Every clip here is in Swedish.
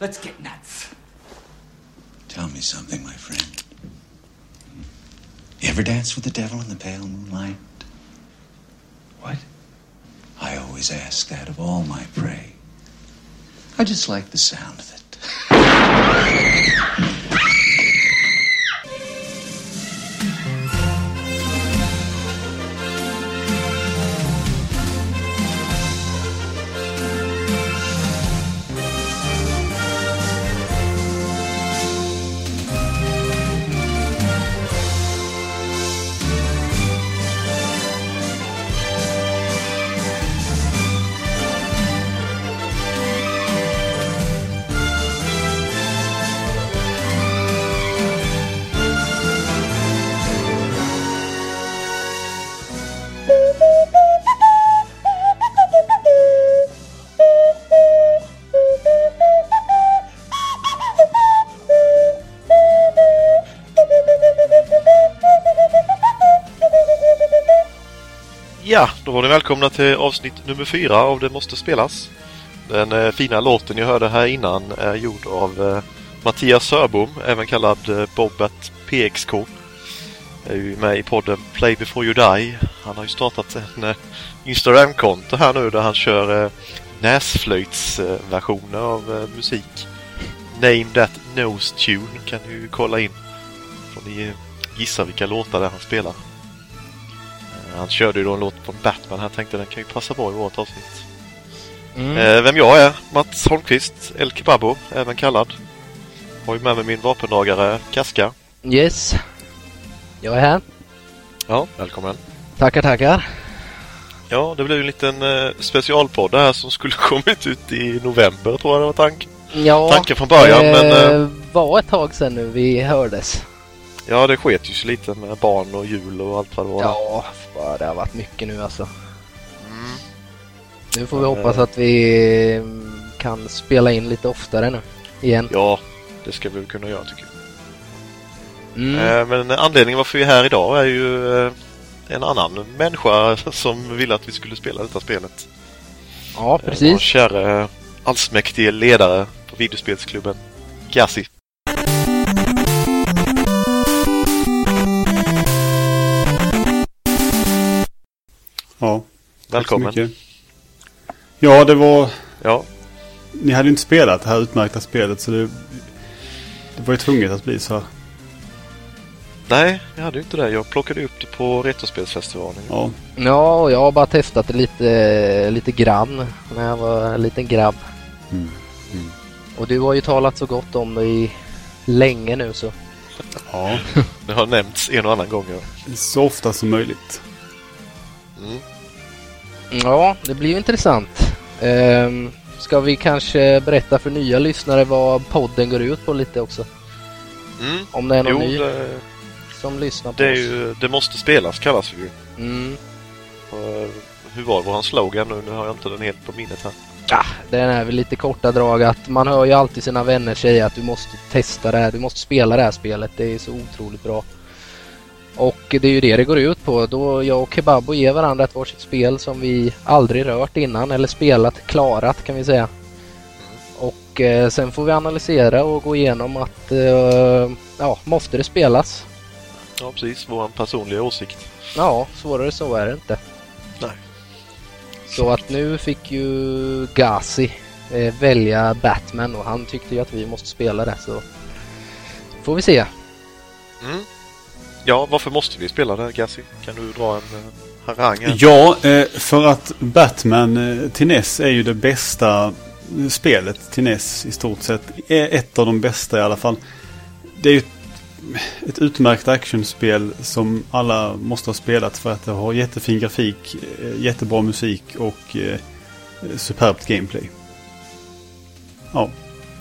Let's get nuts. Tell me something, my friend. You ever dance with the devil in the pale moonlight? What? I always ask that of all my prey. I just like the sound of it. var ni välkomna till avsnitt nummer fyra av Det måste spelas. Den eh, fina låten ni hörde här innan är gjord av eh, Mattias Sörbom, även kallad eh, Bobbet PXK. Är ju med i podden Play before you die. Han har ju startat en eh, Instagram-konto här nu där han kör eh, näsflöjtsversioner av eh, musik. Name that nose tune kan ni ju kolla in. Får ni gissa vilka låtar det är han spelar. Eh, Han körde ju då en låt från Batman här tänkte den kan ju passa bra i vårt avsnitt. Mm. Eh, vem jag är? Mats Holmqvist, El Kebabo, även kallad. Har ju med mig min vapendragare Kaska. Yes. Jag är här. Ja, välkommen. Tackar, tackar. Ja, det blev ju en liten eh, specialpodd här som skulle kommit ut i november tror jag det var tank. Ja, Tanken från början, det men, eh, var ett tag sedan nu vi hördes. Ja, det sket ju sig lite med barn och jul och allt vad det var. Ja, det har varit mycket nu alltså. Mm. Nu får vi Ja, hoppas eh. att vi mm, kan spela in lite oftare nu. Igen. ja, det ska vi kunna göra tycker jag. Mm. Eh, Men anledningen varför vi är här idag är ju eh, en annan människa som ville att vi skulle spela detta spelet. Ja, Vår precis. käre allsmäktige ledare på videospelsklubben Gassi. Ja, tack så Välkommen. mycket. Ja, det var... Ja, Ni hade ju inte spelat det här utmärkta spelet så det, det var ju tvunget att bli så här. nej, jag hade ju inte det. Jag plockade upp det på Retrospelsfestivalen. Ja, Ja, och jag har bara testat det lite, lite grann när jag var en liten grabb. Mm, mm. Och du har ju talat så gott om det i länge nu så. ja. Det har nämnts en och annan gång. Ja. så ofta som möjligt. Mm. Ja, det blir ju intressant. Ehm, ska vi kanske berätta för nya lyssnare vad podden går ut på lite också? Mm. Om det är någon Jo, ny det, som lyssnar på det, oss. ju, det måste spelas kallas vi ju. Mm. Och, hur var våran slogan nu? Nu har jag inte den helt på minnet här. Ja, den är väl lite korta drag att man hör ju alltid sina vänner säga att du måste testa det här, du måste spela det här spelet. Det är så otroligt bra. Och det är ju det det går ut på. Då jag och Kebabo ger varandra ett varsitt spel som vi aldrig rört innan eller spelat, klarat kan vi säga. Och eh, sen får vi analysera och gå igenom att eh, ja, måste det spelas? Ja, precis. Våran personliga åsikt. Ja, svårare så är det inte. Nej. Så att nu fick ju Gazi eh, välja Batman och han tyckte ju att vi måste spela det så får vi se. Mm. Ja, varför måste vi spela det, Gassi? Kan du dra en uh, harang här? Ja, eh, för att Batman eh, till NES är ju det bästa spelet till NES i stort sett. Är Ett av de bästa i alla fall. Det är ju ett- utmärkt actionspel som alla måste ha spelat för att det har jättefin grafik, eh, jättebra musik och eh, superbt gameplay. Ja,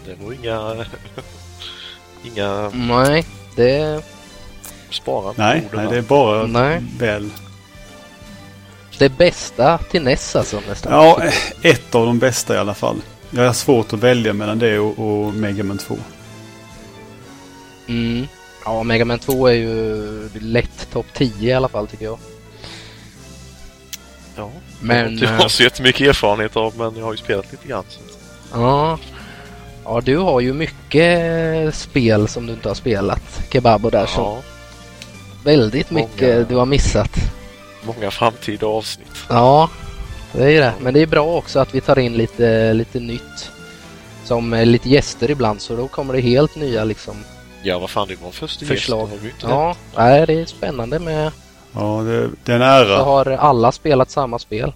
Det var inga... inga Nej, det, spara nej, orden nej det är bara Nej. väl. det bästa till NES alltså nästan. Ja, ett av de bästa i alla fall. Jag har svårt att välja mellan det och, och Mega Man 2. Mm. Ja, Mega Man 2 är ju lätt topp 10 i alla fall tycker jag. Ja, Men... jag har inte så jättemycket erfarenhet av men jag har ju spelat lite grann. Så. Ja. Ja, du har ju mycket spel som du inte har spelat. Kebabo där. Så Ja, väldigt mycket Många. du har missat. många framtida avsnitt. Ja, det är ju det. Men det är bra också att vi tar in lite, lite nytt. Som eh, lite gäster ibland så då kommer det helt nya liksom Ja, vad fan, det var första förslag. gäst. har vi ju inte Ja, nej, det är spännande med Ja, det, det är en så ära. har alla spelat samma spel.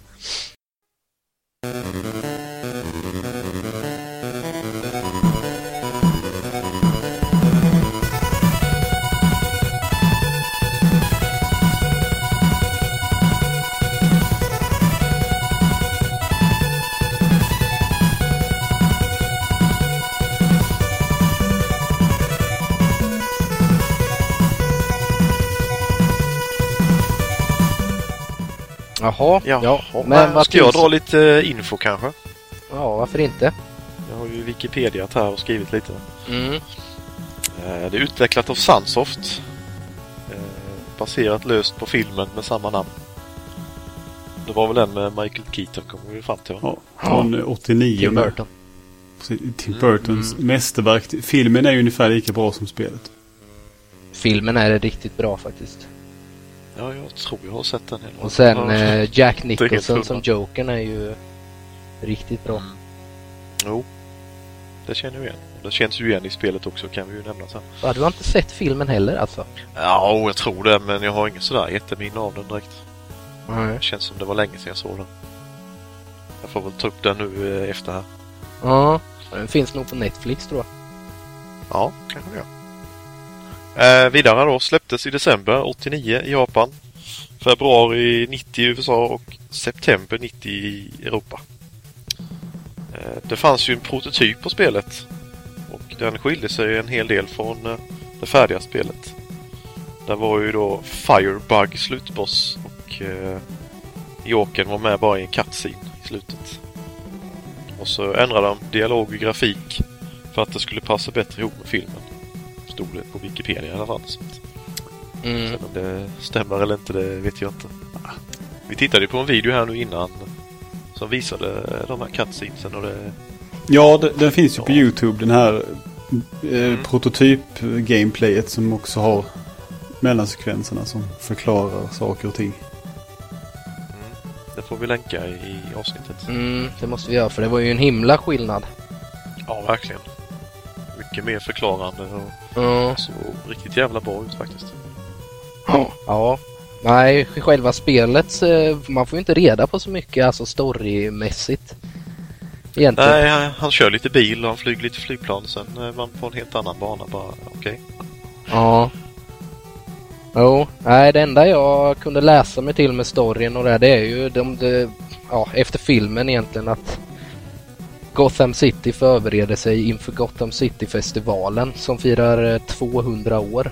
Jaha, Ja, ja. men vad ska jag dra lite info kanske? Ja, varför inte? Jag har ju Wikipedia här och skrivit lite. Mm. Eh, Det är utvecklat av Sunsoft. Eh, Baserat löst på filmen med samma namn. Det var väl den med Michael Keaton kommer vi fram till va? Ja, från 89. Tim Burton. Tim Mm, Burtons mästerverk. Filmen är ju ungefär lika bra som spelet. Filmen är riktigt bra faktiskt. Ja, jag tror jag har sett den. hela Och sen Ja. eh, Jack Nicholson som Jokern är ju riktigt bra. Mm. Jo, det känner jag igen. Det känns ju igen i spelet också kan vi ju nämna sen. Va, du har inte sett filmen heller alltså? Ja, jag tror det, men jag har ingen sådär jätteminne av den direkt. Nej. Det känns som det var länge sedan jag såg den. Jag får väl ta upp den nu eh, efter här. Ja, den finns nog på Netflix tror jag. Ja, kanske det gör. Eh, vidare då, släpptes i december 89 i Japan. Februari 90 i USA och september 90 i Europa. Eh, det fanns ju en prototyp på spelet. Och den skilde sig en hel del från eh, det färdiga spelet. Där var ju då Firebug slutboss och eh, Jokern var med bara i en cutscene i slutet. Och så ändrade de dialog och grafik för att det skulle passa bättre ihop med filmen. Stod det på Wikipedia i alla fall. Så att, Mm. sen om det stämmer eller inte, det vet jag inte. Vi tittade ju på en video här nu innan som visade de här cutscenesen och det... Ja, det, den finns ju på Ja. YouTube. Den här eh, Mm. prototyp-gameplayet som också har mellansekvenserna som förklarar saker och ting. Mm, det får vi länka i, i avsnittet. Mm, det måste vi göra för det var ju en himla skillnad. Ja, verkligen. Mycket mer förklarande och Ja. så riktigt jävla bra ut faktiskt. Ja. Nej, själva spelet, eh, man får ju inte reda på så mycket alltså storymässigt. Egentligen. Nej, han, han kör lite bil och han flyger lite flygplan. Sen är man på en helt annan bana bara. Okej. Ja. Jo, nej det enda jag kunde läsa mig till med storyn och det, det är ju de, de, ja, efter filmen egentligen att Gotham City förbereder sig inför Gotham City-festivalen som firar eh, 200 år.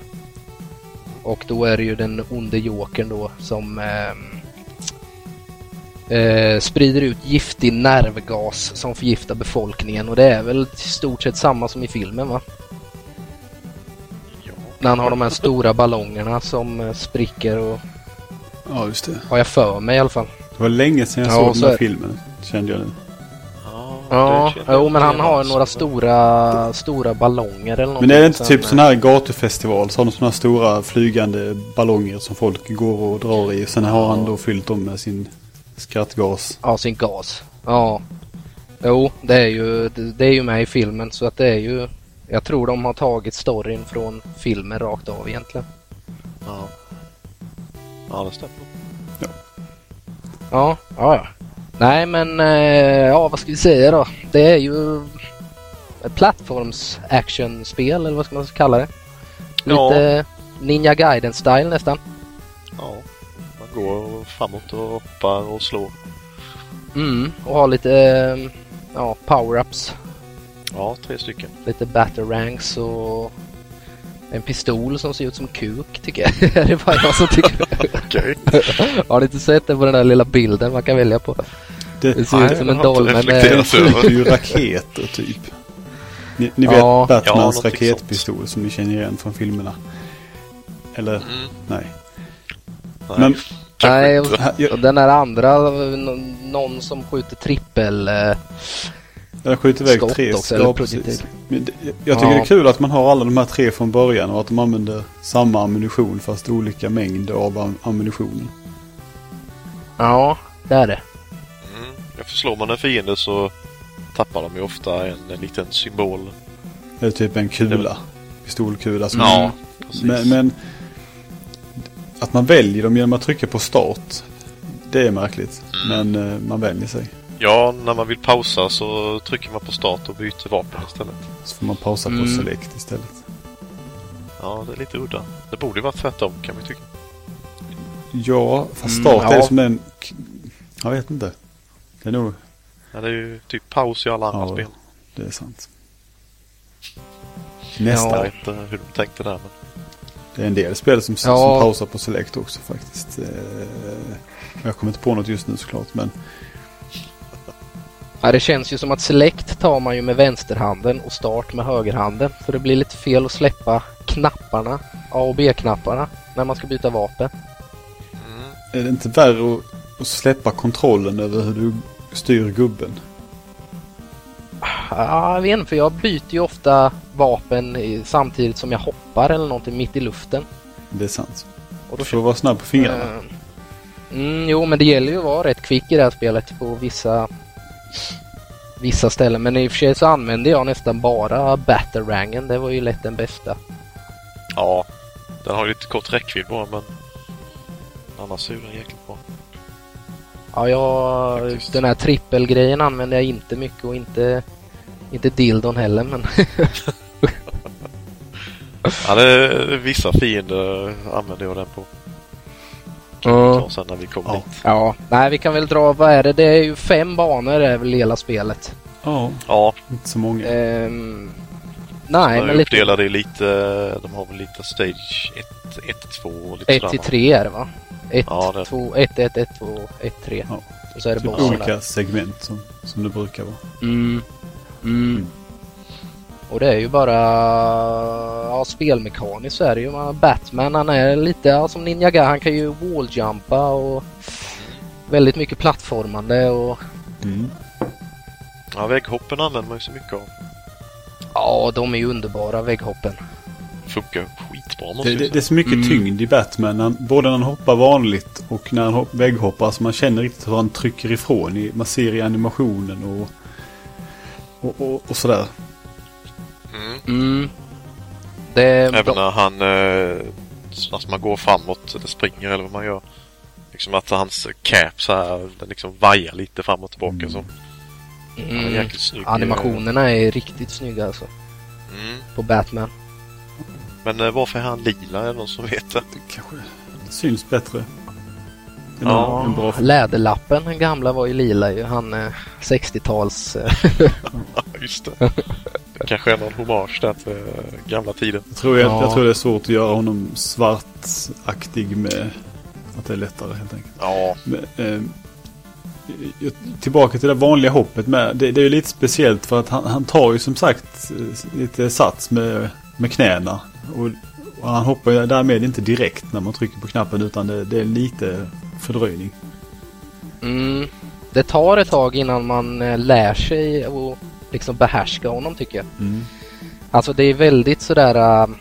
Och då är det ju den onde jokern då som ehm, eh, sprider ut giftig nervgas som förgiftar befolkningen och det är väl i stort sett samma som i filmen va? Ja. När han har de här stora ballongerna som eh, spricker och Ja, just det. har jag för mig i alla fall. Det var länge sedan jag Ja, såg så den här är- filmen. Kände jag nu. Ja, jo men han har några stora, stora ballonger eller någonting. Men är det inte typ sån här gatufestival? Så har de såna här stora flygande ballonger som folk går och drar i. Sen har han då fyllt dem med sin skrattgas. Ja, sin gas. Ja. Jo, det är ju, det, det är ju med i filmen så att det är ju jag tror de har tagit storyn från filmen rakt av egentligen. Ja. Ja, det stämmer. Ja, ja, ja. Nej men, eh, ja vad ska vi säga då? Det är ju ett plattforms actionspel eller vad ska man kalla det? Ja. Lite Ninja Gaiden-style nästan. Ja. Man går framåt och hoppar och slår. Mm, och har lite eh, ja, power-ups. Ja, tre stycken. Lite batterangs och en pistol som ser ut som kuk tycker jag. det är bara jag som tycker det. Okej. Har ni inte sett det på den där lilla bilden man kan välja på? Det, Det ser Nej, ut som en dolmen det är ju raketer typ. Ni, ni vet Ja. Ja, Batmans någonting raketpistol som ni känner igen från filmerna. Eller Mm. nej. Nej. Men- Nej. Här- jag- Och den där andra, nå- någon som skjuter trippel... eh, Jag skjuter iväg Skott tre också, ja, precis. Men det, Jag tycker Ja. det är kul att man har alla de här tre från början och att de använder samma ammunition fast olika mängd av am- ammunitionen. Ja, det är det. Mm. Förslår man en fiende så tappar de ju ofta en, en liten symbol. Eller typ en kula. Pistolkula. Som Ja, precis. men, men att man väljer dem genom att trycka på start. Det är märkligt. Mm. Men eh, man väljer sig. Ja, när man vill pausa så trycker man på start och byter vapen istället. Så får man pausa på Mm. select istället. Ja, det är lite udda. Det borde ju vara tvärtom kan vi tycka. Ja, fast Mm, start är ja. som en... Jag vet inte. Det är nog... Ja, det är ju typ paus i alla andra Ja. spel. Det är sant. Nästa. Jag vet inte hur de tänkte där men... Det är en del spel som, Ja. som pausar på select också faktiskt. Eh, Jag kommer inte på något just nu såklart men Ja, det känns ju som att select tar man ju med vänsterhanden och start med högerhanden. Så det blir lite fel att släppa knapparna, A och B-knapparna, när man ska byta vapen. Mm. är det inte värre att, släppa kontrollen över hur du styr gubben? Ja, jag vet inte, för jag byter ju ofta vapen samtidigt som jag hoppar eller någonting mitt i luften. Det är sant. Och Du då får vara snabb på fingrarna. Eh, Mm, jo, men det gäller ju att vara rätt kvick i det här spelet på vissa vissa ställen. Men i och för sig så använde jag nästan bara Battlerangen. Det var ju lätt den bästa. Ja, den har ju lite kort räckvidd bara men... Annars är den jäkligt bra. Ja, jag, Faktiskt. den här trippelgrejen använde jag inte mycket och inte, inte dildon heller. Men Ja, det vissa fiender använder jag den på. Ja. Och sen när vi kommer Ja. dit. ja, nej vi kan väl dra, vad är det? Det är ju fem banor är väl hela spelet. Ja, Ja, inte så många. Ehm, de nej, är men lite... uppdelade i lite... De har väl lite stage 1, 1, 2 och lite 1 sådär, till va? 3 är det va? 1, Ja, det- 2, 1, 1, 1, 2, 1, 3. Ja. Och så är det Typ olika segment som, som det brukar vara. Mm. Mm. Och det är ju bara... Ja, spelmekaniskt så är det ju. Man- Batman han är lite ja, som Ninja Ga. Han kan ju walljumpa och väldigt mycket plattformande och Mm. Ja, vägghoppen använder man ju så mycket av. ja, de är ju underbara vägghoppen. Funkar skitbra måste Det, det, det är så mycket Mm. tyngd i Batman. Både när han hoppar vanligt och när han hopp, vägghoppar. Så man känner riktigt hur han trycker ifrån. I, man ser i animationen och, och, och, och sådär. Mm. Mm. Det, Även de, när han... Eh, alltså man går framåt eller springer eller vad man gör. Liksom att hans cap så här, den liksom vajar lite fram och tillbaka Mm. så. Är mm, snygg. animationerna är riktigt snygga alltså. Mm. På Batman. Men eh, varför är han lila? Är det någon som vet det? Det kanske syns bättre. Ja. en bra Läderlappen, den gamla var ju lila ju. Han eh, 60-tals... Eh, just det. Det kanske är någon hommage där till eh, gamla tiden. Jag tror, jag, Ja. jag tror det är svårt att göra honom svartaktig med att det är lättare helt enkelt. Ja, Men, eh, tillbaka till det vanliga hoppet med. Det, det är ju lite speciellt för att han, han tar ju som sagt eh, lite sats med, med knäna. Och, och han hoppar ju därmed inte direkt när man trycker på knappen utan det, det är lite fördröjning. Mm, det tar ett tag innan man eh, lär sig och liksom behärska honom tycker jag. Mm. Alltså det är väldigt sådär uh,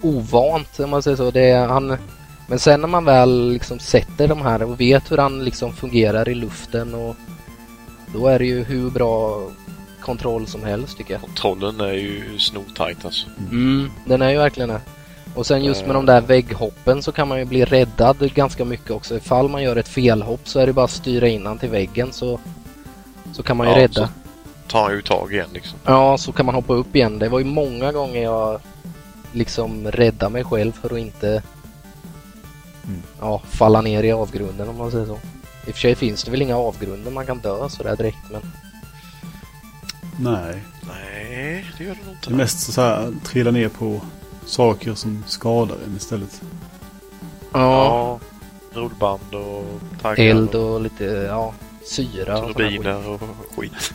ovant om man säger så. Det är, han, men sen när man väl liksom sätter de här och vet hur han liksom fungerar i luften och då är det ju hur bra kontroll som helst tycker jag. kontrollen är ju snortajt alltså. Mm, den är ju verkligen det. Och sen just med de där vägghoppen så kan man ju bli räddad ganska mycket också. Ifall man gör ett felhopp så är det bara att styra in han till väggen så, så kan man ju Ja, rädda. Tar han ju tag igen liksom. Ja, så kan man hoppa upp igen. Det var ju många gånger jag liksom räddade mig själv för att inte Mm. ja, falla ner i avgrunden om man säger så. I och för sig finns det väl inga avgrunder man kan dö sådär direkt men Nej, Nej, det gör det nog inte. det är mest så här trilla ner på saker som skadar en istället. ja, Ja, rullband och taggar eld och och lite ja, syra och turbiner och skit.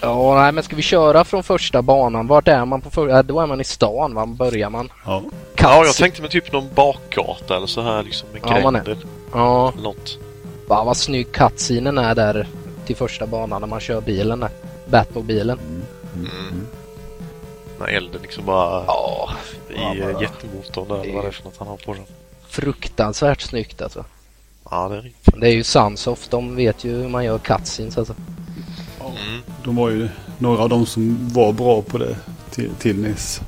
Ja, nej men ska vi köra från första banan? Vart är man på första? Då är man i stan va? Börjar man? Ja, Ja, jag tänkte med typ någon bakgata eller så här liksom en Ja, man är- Ja, något. va, vad snygg cutscenen är där. till första banan när man kör bilen där. Batmobilen. Mm. När elden liksom bara Ja, i Ja, bara- jättemotorn där, eller vad det är för något han har på den. fruktansvärt snyggt alltså. Ja, det är riktigt. Det är ju Sunsoft, de vet ju hur man gör cutscenes alltså. Mm. De var ju några av de som var bra på det till, till NES.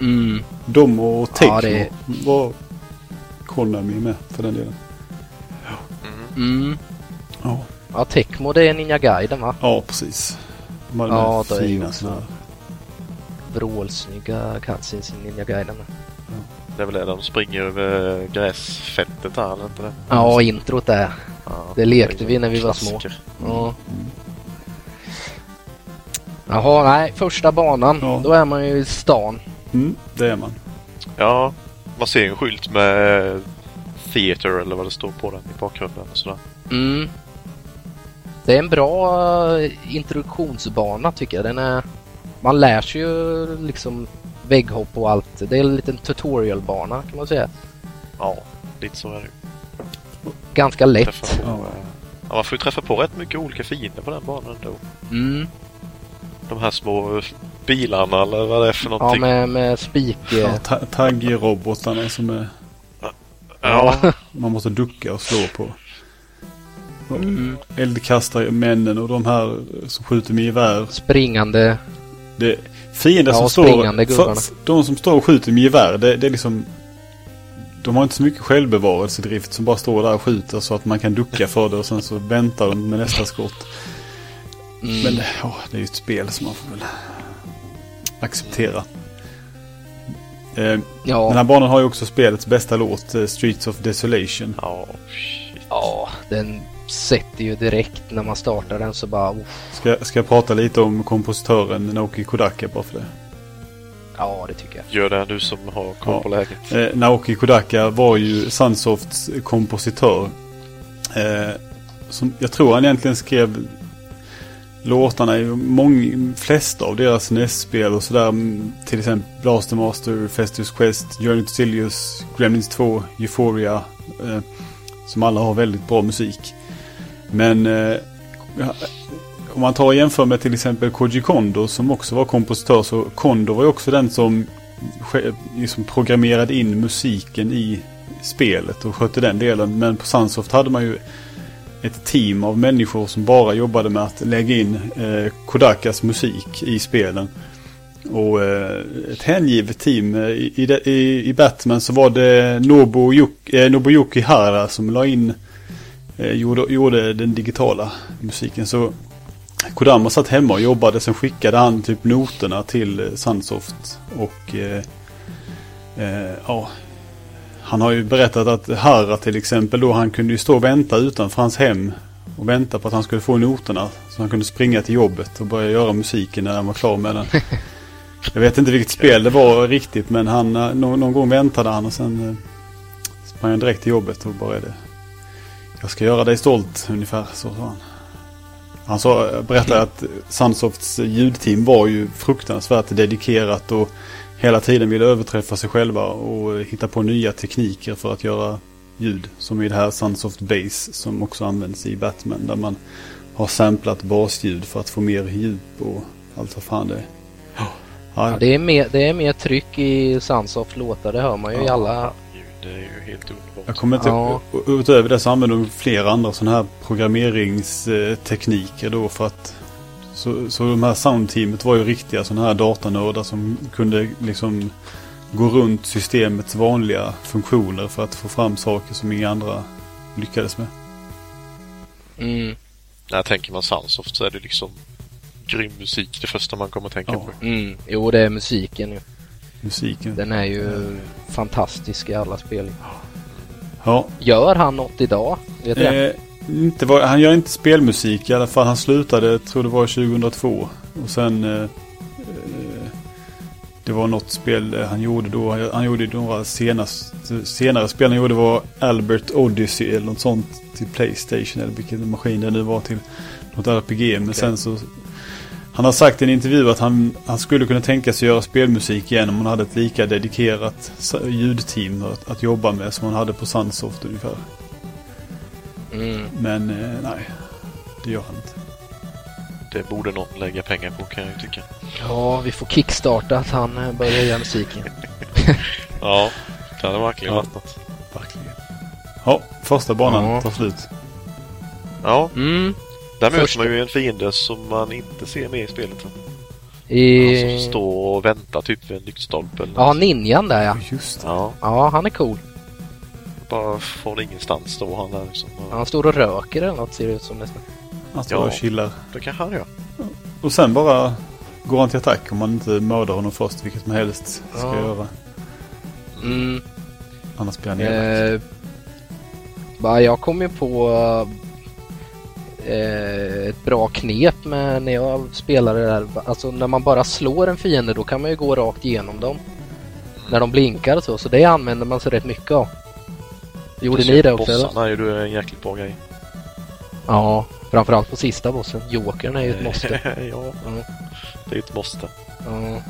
Mm. De och Tecmo Ja, det- var Konami med för den delen. Mm. Mm. Ja, Ja, Tecmo det är Ninja Gaiden va? ja precis. De hade Ja, det är ju också- här. Vrålsnygga cutscenes i Ninja Gaiden. Det är väl det de springer över gräsfältet där, eller inte det? Ja, introt där. Ja, Det lekte vi när vi var klassiker. Ja. Jaha, nej. Första banan. Ja. Då är man ju i stan. Mm, det är man. Ja, man ser en skylt med Theater eller vad det står på den i bakgrunden och sådär. Mm. Det är en bra eh, introduktionsbana tycker jag. Den är... Man lär sig ju liksom vägghopp och allt. Det är en liten tutorialbana kan man säga. Ja, lite så är det. Ganska lätt. På, Ja. eh, ja, man får ju träffa på rätt mycket olika fiender på den banan då. Mm. De här små bilarna eller vad det är för Ja, någonting. med, med spik... Ja, ta- Taggrobotarna som är, Ja, man måste ducka och slå på. Mm. Eldkastare, männen och de här som skjuter med gevär. Springande. Det, fiender Ja, som står... för- De som står och skjuter med gevär, det, det är liksom... De har inte så mycket självbevarelsedrift som bara står där och skjuter så att man kan ducka för det och sen så väntar de med nästa skott. Mm. Men ja, det är ju ett spel som man får väl acceptera. Eh, Den ja. här banan har ju också spelets bästa låt, eh, Streets of Desolation. ja, ja, den sätter ju direkt när man startar den så bara... uff. Ska, ska jag prata lite om kompositören Naoki Kodaka bara för det? Ja, det tycker jag. Gör det du som har koll Ja. på läget. Eh, Naoki Kodaka var ju Sunsofts kompositör. Eh, som jag tror han egentligen skrev låtarna i många, flesta av deras NES-spel och sådär. Mm, till exempel Blaster Master, Festus Quest, Journey to Silius, Gremlins 2, Euphoria. Eh, som alla har väldigt bra musik. Men eh, om man tar och jämför med till exempel Koji Kondo som också var kompositör så Kondo var ju också den som liksom programmerade in musiken i spelet och skötte den delen. Men på Sunsoft hade man ju ett team av människor som bara jobbade med att lägga in eh, Kodakas musik i spelen. Och eh, ett hängivet team. Eh, I, i, i, Batman så var det Nobuyuki, eh, Nobuyuki Hara som la in, eh, gjorde, gjorde den digitala musiken. Så Kodama satt hemma och jobbade. Sen skickade han typ noterna till eh, Sunsoft. Och eh, eh, ja, han har ju berättat att Harra till exempel då han kunde ju stå och vänta utanför hans hem. Och vänta på att han skulle få noterna. Så han kunde springa till jobbet och börja göra musiken när han var klar med den. Jag vet inte vilket spel det var riktigt men han, eh, någon, någon gång väntade han och sen eh, sprang han direkt till jobbet och började. Jag ska göra dig stolt ungefär så sa han. Han sa, eh, berättade att Sunsofts ljudteam var ju fruktansvärt dedikerat och hela tiden ville överträffa sig själva och hitta på nya tekniker för att göra ljud. Som i det här Sunsoft Bass som också används i Batman där man har samplat basljud för att få mer djup och allt vad fan det är. Ja, Ja, det, är mer, det är mer tryck i Sunsoft låtar, det hör man ju i Ja. alla... Det är ju helt underbart. Jag kommer inte, Ja. Utöver det så använder de flera andra sådana här programmeringstekniker då för att så, så de här soundteamet var ju riktiga sådana här datanördar som kunde liksom gå runt systemets vanliga funktioner för att få fram saker som inga andra lyckades med. Mm, När tänker man Sunsoft så är det liksom grym musik det första man kommer att tänka Ja. på. mm. Jo, det är musiken ju. Musiken. Den är ju fantastisk i alla spel. Ja, Gör han något idag? Vet eh, inte var, han gör inte spelmusik i alla fall. Han slutade, tror det var 2002. Och sen eh, eh, Det var något spel eh, han gjorde då. Han gjorde några senast, senare spel han gjorde var Albert Odyssey eller något sånt till Playstation eller vilken maskin det nu var till något RPG. Men sen så han har sagt i en intervju att han, han skulle kunna tänka sig göra spelmusik igen om han hade ett lika dedikerat ljudteam att, att jobba med som han hade på Sunsoft ungefär. Mm. Men eh, nej. det gör han inte. Det borde någon lägga pengar på kan jag ju tycka. Ja, vi får kickstarta att han eh, börjar göra musiken. Ja, det hade verkligen Ja. varit något. Verkligen. Ja, första banan Ja. tar slut. Ja, Mm. där möter man ju en fiende som man inte ser med i spelet. va? I... Han som står och väntar typ vid en lyktstolpe Ja, ninjan där ja. Just det. Ja, Ja, han är cool. Bara från ingenstans står han där liksom. Ja, Han står och röker eller något ser det ut som nästan. Han står Ja. och chillar. Det kan han göra. Och sen bara går han till attack om man inte mördar honom först, vilket man helst ska Ja. göra. Mm. Annars blir han elak. Eh, bara jag kom ju på eh, ett bra knep med när jag spelade det där. Alltså när man bara slår en fiende då kan man ju gå rakt igenom dem. När de blinkar och så. Så det använder man sig rätt mycket av. Gjorde ni det också eller? Bossarna ju då en jäkligt bra grej. Ja, framförallt på sista bossen. Jokern är ju ett måste. ja, Ja. det är ett måste. Ja.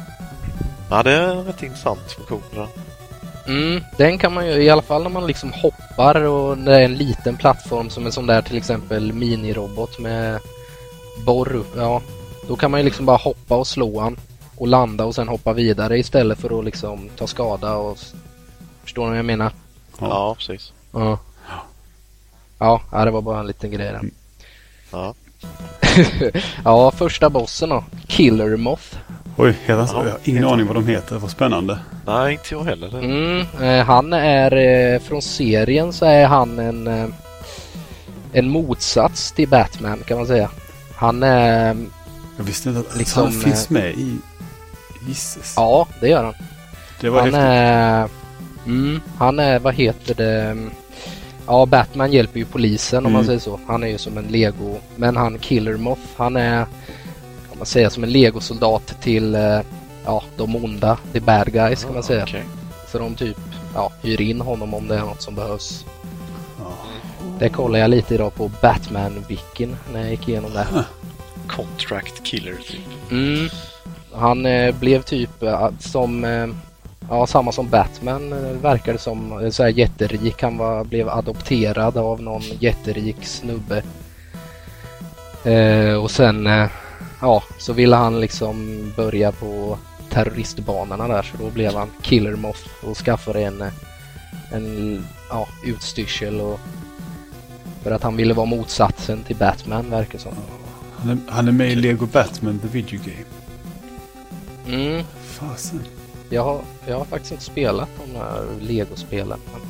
Ja, det är en rätt intressant funktion det. Mm, den kan man ju i alla fall när man liksom hoppar och när det är en liten plattform som en sån där till exempel minirobot med borr. Ja, då kan man ju liksom bara hoppa och slå han och landa och sen hoppa vidare istället för att liksom ta skada och Förstår ni vad jag menar? Ja, Ja. precis. Ja. Ja, det var bara en liten grej där. Ja. ja, första bossen då. Killer Moth. Oj, så? Ja, Jag har ingen aning vad de heter. Vad spännande. Nej, inte jag heller. Mm, eh, han är eh, från serien så är han en eh, en motsats till Batman kan man säga. Han är, Jag visste inte att Liksom, han finns med i... Gisses. ja det gör han. det var Han häftigt. är, mm, han är, vad heter det, ja Batman hjälper ju polisen om man Mm. säger så. Han är ju som en lego, men han Killer Moth, han är, kan man säga som en legosoldat till, eh, ja de onda, the bad guys kan man säga. Okej. Så de typ, ja, hyr in honom om det är något som behövs. Ja. Det kollade jag lite idag på Batman-wikin när jag gick igenom det. Contract killer typ. Mm. Han eh, blev typ eh, som, eh, ja samma som Batman eh, verkade som, eh, så här jätterik. Han var, blev adopterad av någon jätterik snubbe. Eh, och sen, eh, ja, så ville han liksom börja på terroristbanorna där så då blev han Killer Moth och skaffade en, eh, en ja, utstyrsel och för att han ville vara motsatsen till Batman verkar som. Han, är, han är med i Lego Batman, the video game. Mm. Fasen. Jag har, jag har faktiskt inte spelat de här Lego-spelen. Men...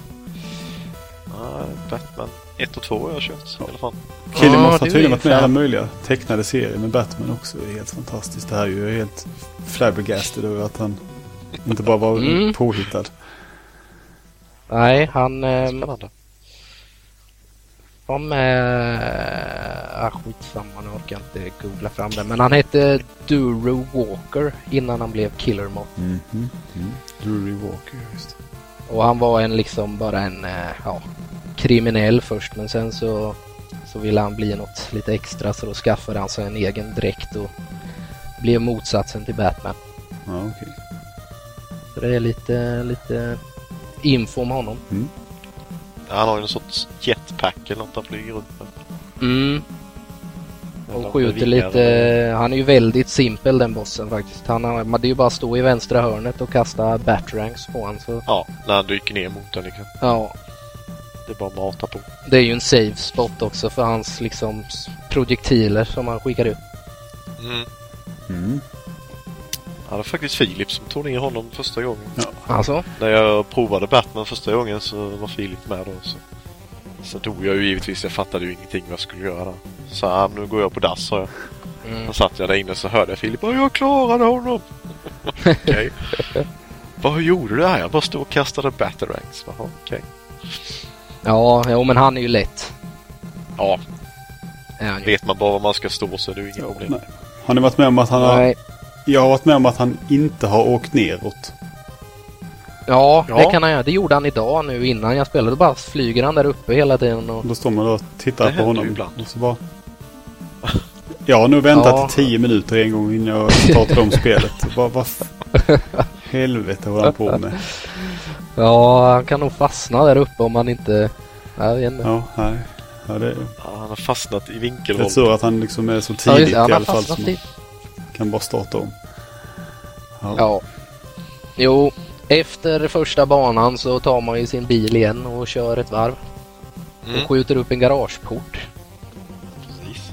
Ja, Batman 1 och 2 har jag kört i alla fall. Killen måste ha tydligen varit med i alla möjliga tecknade serier med Batman också. Det är helt fantastiskt. Det här är ju helt flabbergasted över att han inte bara var Mm. påhittad. Nej, han eh, Spännande. Var med... Ah, skitsamma, nu orkar jag inte googla fram det. Men han hette Duro Walker innan han blev Killer Moth. Mhm. Mm. Drury Walker, just. Och han var en liksom bara en eh, ja, kriminell först men sen så, så ville han bli något lite extra så då skaffade han sig en egen dräkt och blev motsatsen till Batman. Ja, okej. Så det är lite, lite info om honom. Ja, Han har ju en sorts jetpack eller något han flyger runt med. Mm. Och skjuter lite, han är ju väldigt simpel den bossen faktiskt. Han har, man- det är ju bara att stå i vänstra hörnet och kasta batrangs på honom. Så, Ja, när han dyker ner mot den liksom. ja, Det är bara att mata på. det är ju en save spot också för hans liksom projektiler som han skickar ut. Mm. Mm. Ja, det var faktiskt Filip som tog ner honom första gången. Alltså? När jag provade Batman första gången så var Filip med då. Så, så dog jag ju givetvis. Jag fattade ju ingenting vad jag skulle göra där. Så ah, nu går jag på dass sa jag. Mm. Då satt jag där inne så hörde jag Filip. "Åh, Jag klarade honom! Okej. Vad gjorde du här? Jag bara stod och kastade batarangs. Jaha, okej. Ja, jo, men han är ju lätt. Ja, vet man bara var man ska stå så är det ju inget Ja, problem. nej. Har ni varit med om att han har... Nej. Jag har varit med om att han inte har åkt neråt. Ja, Ja. det kan han göra. Det gjorde han idag nu innan jag spelade. Då bara flyger han där uppe hela tiden och... Då står man och tittar Det på honom. ibland. Och så bara... Jag har nog väntat Ja. tio minuter en gång innan jag startade om spelet. Vad f- helvete håller han på med? Ja, han kan nog fastna där uppe om han inte... Jag vet inte. Ja, nej. Ja, det, Ja, han har fastnat i Det är så att han liksom är så Ja, tidigt just det, han i alla fall. fastnat Som kan bara starta om. Ja. Ja. Jo, efter första banan så tar man ju sin bil igen och kör ett varv. Mm, Och skjuter upp en garageport. precis.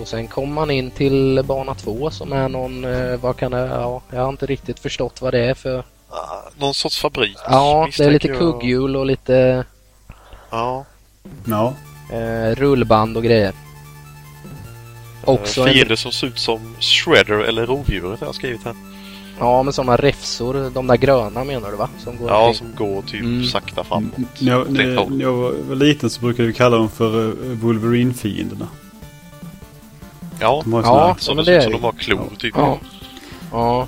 Och sen kommer man in till bana två som är någon, eh, vad kan det, ja, jag har inte riktigt förstått vad det är för. Ah, någon sorts fabrik. Ja, det är lite kugghjul och lite Ja. ja. eh, rullband och grejer. Också Eh, en, Fiender som ser ut som Shredder eller rovdjuret har jag skrivit här. ja med sådana räfsor, de där gröna menar du va? Som går Ja, omkring. som går typ Mm. sakta framåt. När jag, när, när jag var liten så brukade vi kalla dem för uh, Wolverine-fienderna. Ja, De har Ja, så men det är som de har klor typ. Ja. Ja,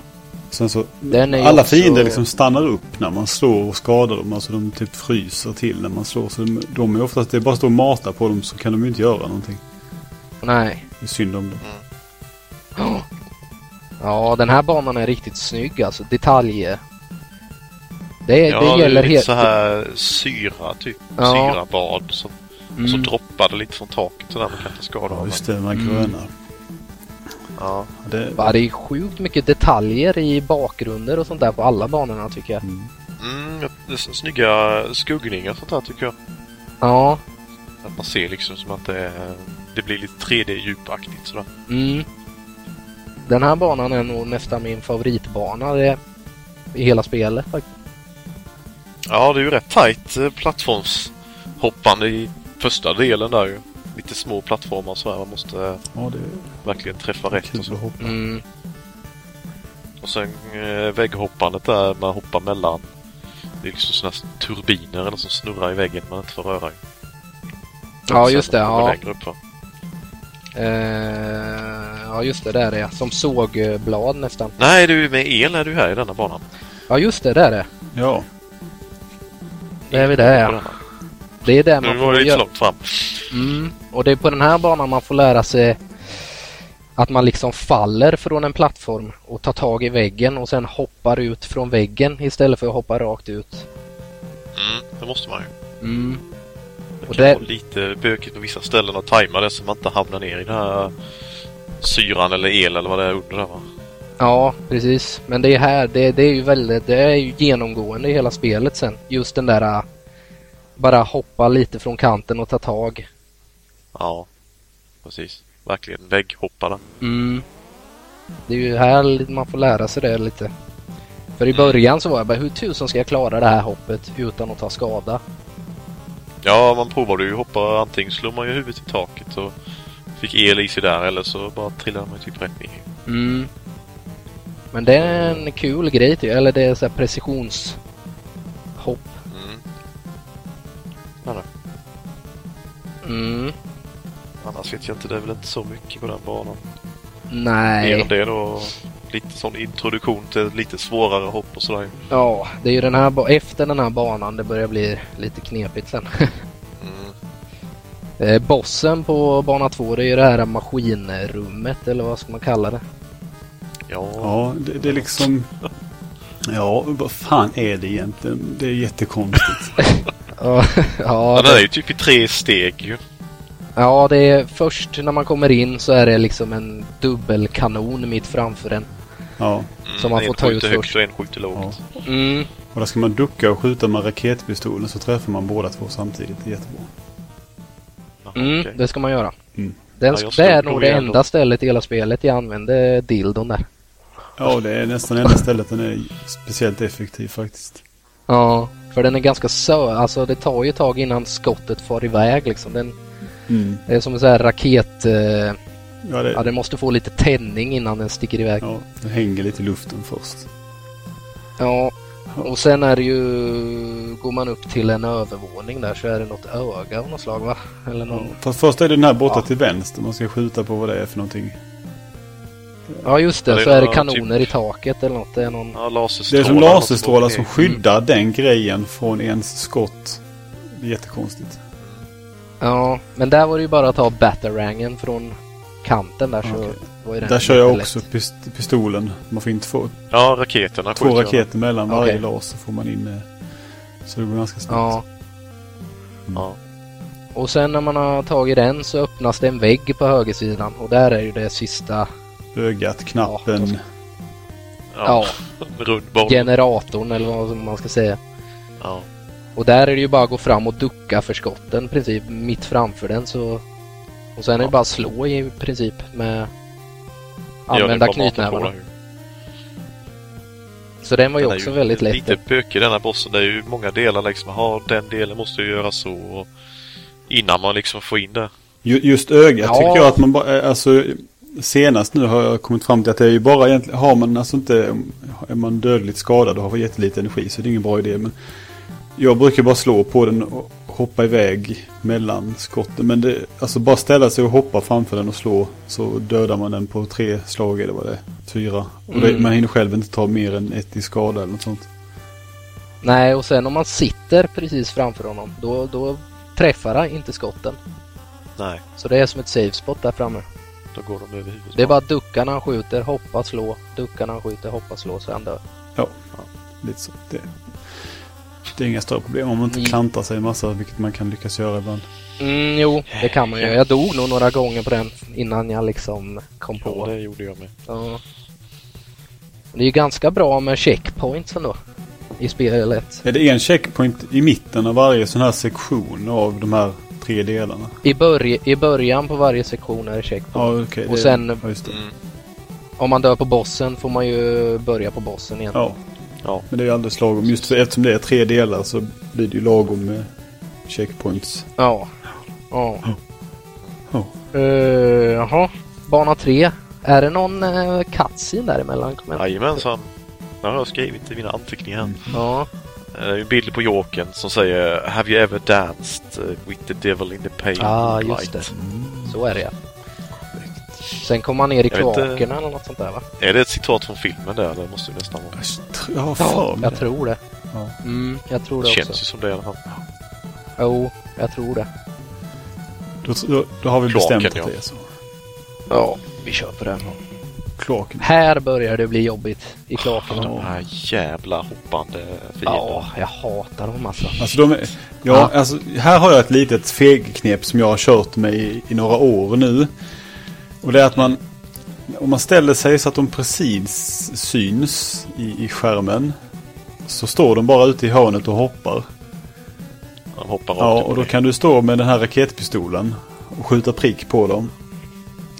Sen så, alla också- fiender liksom stannar upp när man slår och skadar dem. Alltså de typ fryser till när man slår. Så de, de är oftast, det är bara att stå och mata på dem så kan de ju inte göra någonting. nej. Det är synd om dem. Ja, den här banan är riktigt snygg alltså. Detaljer. Det, Ja, det gäller helt... så här syra typ. Ja. Syrabad som så Mm. droppar det lite från taket så där man kan inte skada Ja, av just det. det. De här Mm. gröna. Ja. Ja, det, Ja, det är sjukt mycket detaljer i bakgrunder och sånt där på alla banorna tycker jag. mm. Mm, det är så snygga skuggningar och sånt där tycker jag. Ja, Att man ser liksom som att det, är, det blir lite 3D-djupaktigt sådär. mm. Den här banan är nog nästan min favoritbana det, i hela spelet faktiskt. Ja, det är ju rätt tajt eh, plattformshoppande i första delen där ju. Lite små plattformar sådär. Man måste eh, ja, det verkligen träffa rätt och så. Mm. Och sen eh, vägghoppandet där man hoppar mellan. Det är liksom sådana turbiner eller som snurrar i väggen man inte får röra. Ja, just det, ja. längre upp? Eh, ja, just det, där är det. Som sågblad nästan. Nej, du är med el är du här i denna banan. Ja, just det, där är det. Ja, Det är vi där, ja. Det är där Nu man var får det inte så göra... långt fram. Mm. Och det är på den här banan man får lära sig att man liksom faller från en plattform och tar tag i väggen och sen hoppar ut från väggen istället för att hoppa rakt ut. Mm, det måste man ju. Mm. Det kan det- vara lite bökigt på vissa ställen att tajma det så man inte hamnar ner i den här syran eller el eller vad det är under där va? Ja, precis. Men det är här, det, det är ju väldigt, det är ju genomgående i hela spelet sen. Just den där bara hoppa lite från kanten och ta tag. Ja, precis. Verkligen vägghopparna. Mm. Det är ju här man får lära sig det lite. För i början så var jag bara, hur tusen ska jag klara det här hoppet utan att ta skada? Ja, man provade ju hoppa. Antingen slog man ju huvudet i taket och fick el i sig där eller så bara trillade man typ rätt ner. Mm. Men det är en kul grej jag. Eller det är så här precisionshopp. Mm. Ja. Mm. Annars vet jag inte, det är väl inte så mycket på den banan. Mer Nej. än det då. Lite sån introduktion till lite svårare hopp och sådär. Ja, det är ju den här efter den här banan det börjar bli lite knepigt sen. Mm. Eh, bossen på bana två det är ju det här maskinrummet eller vad ska man kalla det? Ja. ja det, det är liksom... Ja, vad fan är det egentligen? Det är jättekonstigt. Ja, den är det, ju typ i tre steg ju. ja, det är först när man kommer in så är det liksom en dubbelkanon mitt framför en. Ja, Mm. Som man får ta ut först. och en skjuter lågt. Mm. och där ska man ducka och skjuta med raketpistolen så träffar man båda två samtidigt. Det är jättebra. Mm, okej. det ska man göra. Mm. Den, Ja, det är nog det enda dem. stället i hela spelet jag använde dildon där. Ja, det är nästan enda stället den är speciellt effektiv faktiskt. Ja, för den är ganska sö... Alltså det tar ju ett tag innan skottet far iväg liksom. Den Mm. det är som en sån här raket... Eh, Ja, det, ja, den måste få lite tändning innan den sticker iväg. ja, den hänger lite i luften först. Ja, och sen är det ju... Går man upp till en övervåning där så är det något öga av något slag va? Eller någon... Fast först är det den här borta Ja. till vänster. Man ska skjuta på vad det är för någonting. Ja just Ja, det, det så är är det kanoner typ- i taket eller något. Det är någon... Ja, Det är som laserstrålar som skyddar den grejen från ens skott. Det är jättekonstigt. Ja, men där var det ju bara att ta batarangen från kanten där så Okej. var ju den Där kör jag också pist pistolen. Man får inte få. Ja, raketerna två raketer mellan varje Okej. laser får man in. eh, Så det går ganska snabbt. Ja, Ja. Och sen när man har tagit den så öppnas det en vägg på högersidan och där är ju det sista Ögat, knappen. Ja. Boll. generatorn eller vad man ska säga. Ja. Och där är det ju bara att gå fram och ducka för skotten i princip mitt framför den så och sen är det Ja. bara slå i princip med använda knytnävarna. Så den var ju Den är också väldigt lätt. Lite bökig den här bossen. Det är ju många delar liksom. Ja, den delen måste ju göra så. Och innan man liksom får in det. Ju- Just ögat Ja. tycker jag att man bara, eh, alltså senast nu har jag kommit fram till att det är ju bara egentligen, har man alltså inte, är man dödligt skadad och har jättelite energi så är det ingen bra idé. Men jag brukar bara slå på den och hoppa iväg mellan skotten. Men det, alltså bara ställa sig och hoppa framför den och slå så dödar man den på tre slag eller vad det är. Fyra. Och det, Mm. man hinner själv inte ta mer än ett i skada eller något sånt. Nej, och sen om man sitter precis framför honom då, då träffar han inte skotten. Nej, Så det är som ett safe spot där framme. då går de över huvudet. Det är bara ducka när han skjuter, hoppa, slå, ducka när han skjuter, hoppa, slå så han död. Lite så. Det, det är inga större problem om man inte Mm. klantar sig en massa, vilket man kan lyckas göra ibland. Mm, jo, det kan man ju. Jag dog nog några gånger på den innan jag liksom kom Ja, på. det gjorde jag med. Ja. Det är ju ganska bra med checkpoints ändå. I spelet. Är det en checkpoint i mitten av varje sån här sektion av de här tre delarna? I, börj I början på varje sektion är det checkpoint. Ja, okej. Och det- sen- Ja, just det. Mm. Om man dör på bossen får man ju börja på bossen igen. Ja, Ja, men det är ju alldeles lagom. Just för, eftersom det är tre delar så blir det ju lagom med checkpoints. Ja. Ja. Ja. Eh, Jaha. Bana 3. Är det någon uh, cutscene däremellan? Jajamensan. Det har jag skrivit i mina anteckningar. Mm. Ja. Det är ju en bild på Jokern som säger Have you ever danced uh, with the devil in the pale Ah, just moonlight?" det. Så är det ja. Sen kommer man ner i kloakerna eller något sånt där va? Är det ett citat från filmen där? Det måste ju nästan vara. Jag har Ja, jag det. tror det. Ja. Mm, jag tror Det det känns också. ju som det i alla fall. Jo, jag tror det. Då, då, då har vi Kloaken, bestämt ja. att det är så. Ja, vi kör på den. Kloaken. Här börjar det bli jobbigt i kloakerna. De här jävla hoppande Ja, fienderna. jag hatar dem alltså. Alltså, de är, ja, Ja. Alltså, här har jag ett litet fegknep som jag har kört med i, i några år nu. Och det är att man, om man ställer sig så att de precis syns i, i skärmen. Så står de bara ute i hörnet och hoppar. De hoppar Ja, och då kan du stå med den här raketpistolen och skjuta prick på dem.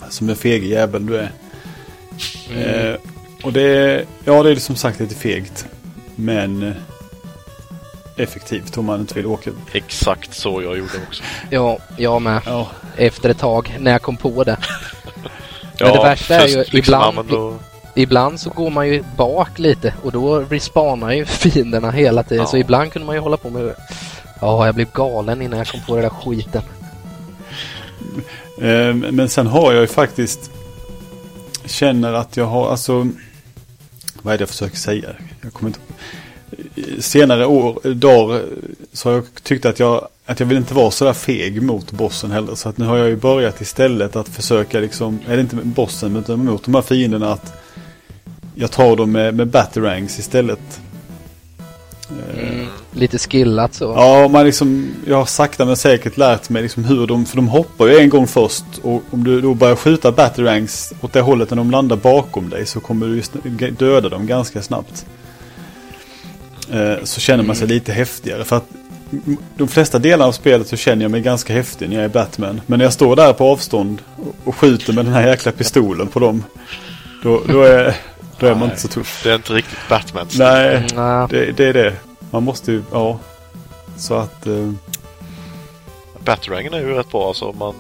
Som den fege jävel du är. Eh, och det är, ja det är som sagt lite fegt. Men eh, effektivt om man inte vill åka. Exakt så jag gjorde också. Ja, jag med. Ja, Efter ett tag när jag kom på det. Ja, det värsta är ju liksom, ibland- ja, men då, Ibland så går man ju bak lite och då respawnar ju fienderna hela tiden. Ja. Så ibland kunde man ju hålla på med... Ja, jag blev galen innan jag kom på den där skiten. Eh, Men sen har jag ju faktiskt känner att jag har, alltså vad är det jag försöker säga? Jag kommer inte Senare år, dagar så har jag tyckt att jag, att jag vill inte vara så där feg mot bossen heller. Så att nu har jag ju börjat istället att försöka liksom, eller inte med bossen utan mot de här fienderna att jag tar dem med, med batarangs istället. Eh, Mm. Lite skillat så. Ja, man liksom, jag har sakta men säkert lärt mig liksom hur de, för de hoppar ju en gång först och om du då börjar skjuta batarangs åt det hållet när de landar bakom dig så kommer du ju döda dem ganska snabbt. Eh, så känner man sig lite häftigare för att de flesta delar av spelet så känner jag mig ganska häftig när jag är Batman. Men när jag står där på avstånd och- skjuter med den här jäkla pistolen på dem då, då, är, då är man Nej. inte så tuff. det är inte riktigt Batman. Nej, Mm, nej. det, det är det. Man måste ju, ja. Så att... Eh, Batarangen är ju rätt bra alltså om man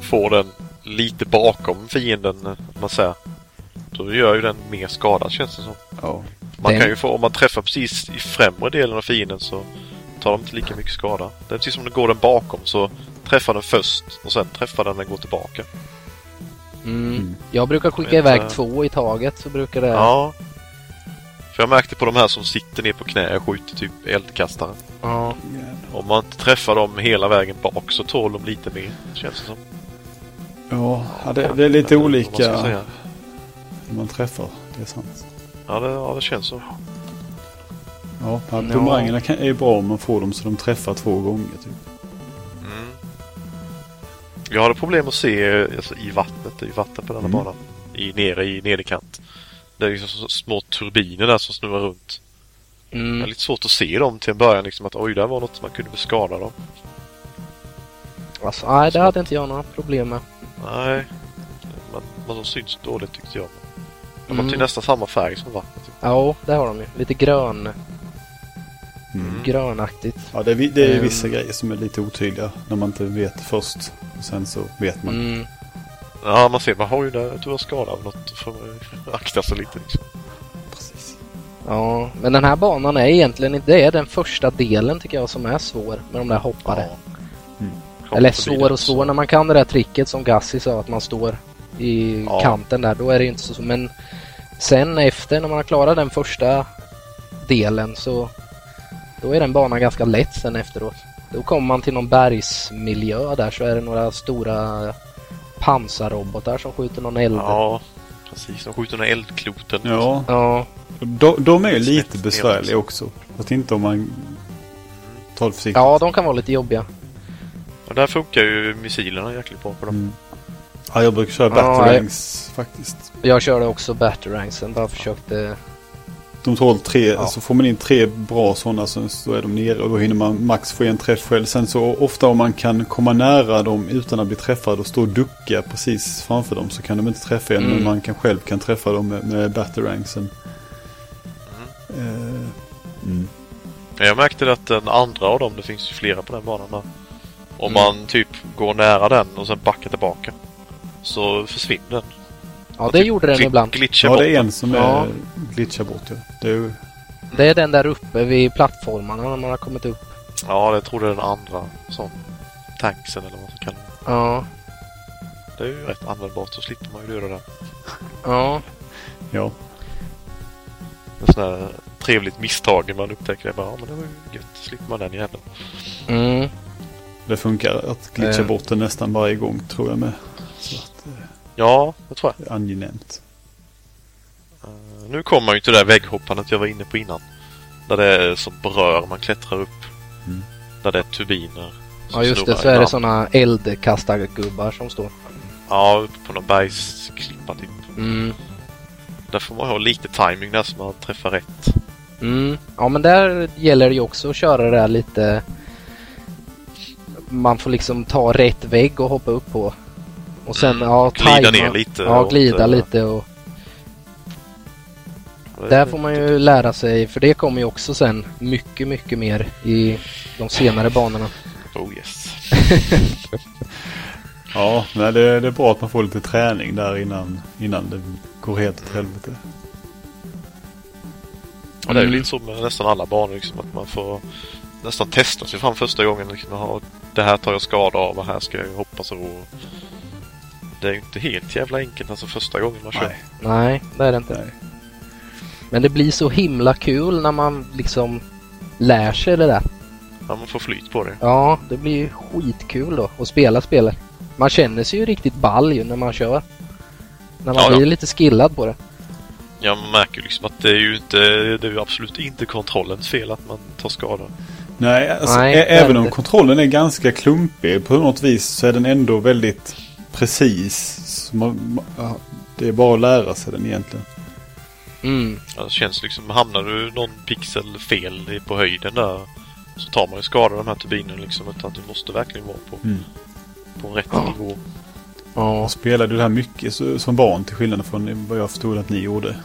får den lite bakom fienden, man säger. Då gör ju den mer skada känns det som. ja. Man Den- kan ju få, om man träffar precis i främre delen av fienden så tar de inte lika mycket skada. Det är precis som om den går den bakom så träffar den först och sen träffar den när den går tillbaka. Mm. Jag brukar skicka Vet, iväg eh, två i taget så brukar det... Ja. För jag märkte på de här som sitter ner på knä och skjuter typ eldkastare. Ja. Om man inte träffar dem hela vägen bak så tål de lite mer, känns det som. Ja, ja det, det är lite man olika säga. hur man träffar. Det är sant. Ja, det, ja, det känns så. Ja, ja, Ja. bumerangerna är ju bra om man får dem så de träffar två gånger. Typ. Mm. Jag hade problem att se alltså, i vattnet, det är ju vatten på denna Mm. banan. I, nere i nederkant. Det är liksom så små turbiner där som snurrar runt. Det är Mm. lite svårt att se dem till en början liksom att oj, där var något man kunde beskada dem. Alltså, nej, det hade inte jag några problem med. Nej, men, men de syns dåligt tyckte jag. De har Mm. till nästan samma färg som vattnet. Ja, det har de ju. Lite grön, Mm. grönaktigt. Ja, det är, det är Ehm. vissa grejer som är lite otydliga när man inte vet först. Och sen så vet man. Mm. Ja, man ser bara oj, där tror jag skada av något. Får man akta sig lite liksom. Precis. Ja, men den här banan är egentligen inte... Det är den första delen tycker jag som är svår med de där hoppare. Mm. Kommer Eller svår och så- svår. När man kan det där tricket som Gassi sa att man står i Ja. kanten där, då är det inte så. Men sen efter när man har klarat den första delen så då är den banan ganska lätt sen efteråt. Då kommer man till någon bergsmiljö där så är det några stora pansarrobotar som skjuter någon eld. Ja, precis. De skjuter några eldkloten. Ja, Ja, de, de är lite besvärliga också. Fast inte om man tar det försiktigt. ja de kan vara lite jobbiga. Och där funkar ju missilerna jäkligt bra på dem. Mm. Ja, jag brukar köra Ja, Batarangs faktiskt. Jag körde också Batterangsen, bara försökte... De tål tre, Ja. alltså får man in tre bra sådana så, så är de nere och då hinner man max få en träff själv. Sen så ofta om man kan komma nära dem utan att bli träffad och stå och ducka precis framför dem så kan de inte träffa en. Mm. Men man kan själv kan träffa dem med, med Batarangsen. Eh, mm. Jag märkte att den andra av dem, det finns ju flera på den banan där. Om Mm. man typ går nära den och sen backar tillbaka. Så försvinner den. Ja, det typ gjorde den ibland. Ja, det är den. en som Ja. är glitchar bort. Ja. Det är ju, Det är den där uppe vid plattformarna när man har kommit upp. Ja, det tror det är den andra som tanksen eller vad man ska kalla det. Ja, Det är ju rätt användbart så slipper man ju döda den. ja. ja. En sån här trevligt misstag man upptäcker det bara, ja men det var ju gött, slipper man den jäveln. Mm. Det funkar att glitcha Eh. bort den nästan varje gång tror jag med. Så att Ja, det tror jag. det är angenämt. Nu kommer man ju till det där vägghoppandet jag var inne på innan. Där det är som berör, man klättrar upp. Mm. Där det är turbiner. Ja just det, så är det såna eldkastargubbar som står. Ja, uppe på någon bergsklippa typ. Mm. Där får man ha lite timing där så man träffar rätt. Mm. Ja men där gäller det ju också att köra det där lite... Man får liksom ta rätt vägg och hoppa upp på. Och sen Mm, ja, glida tajma- ner lite Ja, glida eh, lite och där får man ju lära sig för det kommer ju också sen mycket, mycket mer i de senare banorna. Oh yes. Ja, nej, det, det är bra att man får lite träning där innan, innan det går helt åt helvete. Och det är ju Mm. lite så med nästan alla banor liksom att man får nästan testa sig fram första gången. Liksom, aha, det här tar jag skada av och här ska jag hoppa så. Det är ju inte helt jävla enkelt alltså första gången man kör. Nej, Nej, det är det inte. nej. Men det blir så himla kul när man liksom lär sig det där. Ja, man får flyt på det. Ja, det blir skitkul då att spela spelet. Man känner sig ju riktigt ball ju när man kör. När man Ja, ja. blir lite skillad på det. Jag märker ju liksom att det är ju inte, det är ju absolut inte kontrollens fel att man tar skada. Nej, alltså, Nej, även om kontrollen är ganska klumpig på något vis så är den ändå väldigt precis. Så man, man, ja, det är bara att lära sig den egentligen. Mm. Ja, Det känns liksom, hamnar du någon pixel fel på höjden där så tar man ju skada de här turbinerna liksom. Utan du måste verkligen vara på, Mm. på rätt Ja. nivå. Ja. Spelade du det här mycket så, som barn till skillnad från vad jag förstod att ni gjorde?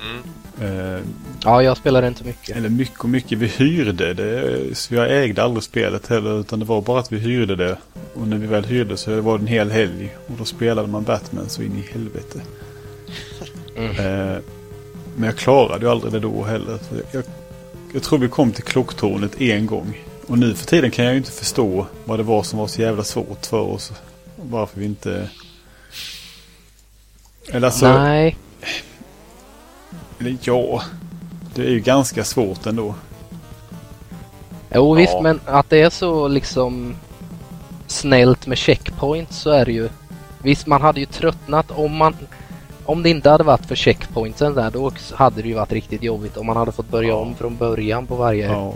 Mm. Eh, ja, jag spelar inte mycket. eller mycket och mycket. Vi hyrde det. Så jag ägde aldrig spelet heller utan det var bara att vi hyrde det. Och när vi väl hyrde så var det en hel helg. Och då spelade man Batman så in i helvete. Mm. Eh, men jag klarade ju aldrig det då heller. Jag, jag tror vi kom till klocktornet en gång. Och nu för tiden kan jag ju inte förstå vad det var som var så jävla svårt för oss. Varför vi inte... Eller alltså... Nej. Eller ja. Det är ju ganska svårt ändå. Jo visst, Ja. men att det är så liksom snällt med checkpoints så är det ju. Visst, man hade ju tröttnat om man om det inte hade varit för checkpointsen där då hade det ju varit riktigt jobbigt om man hade fått börja Ja. om från början på varje. Ja.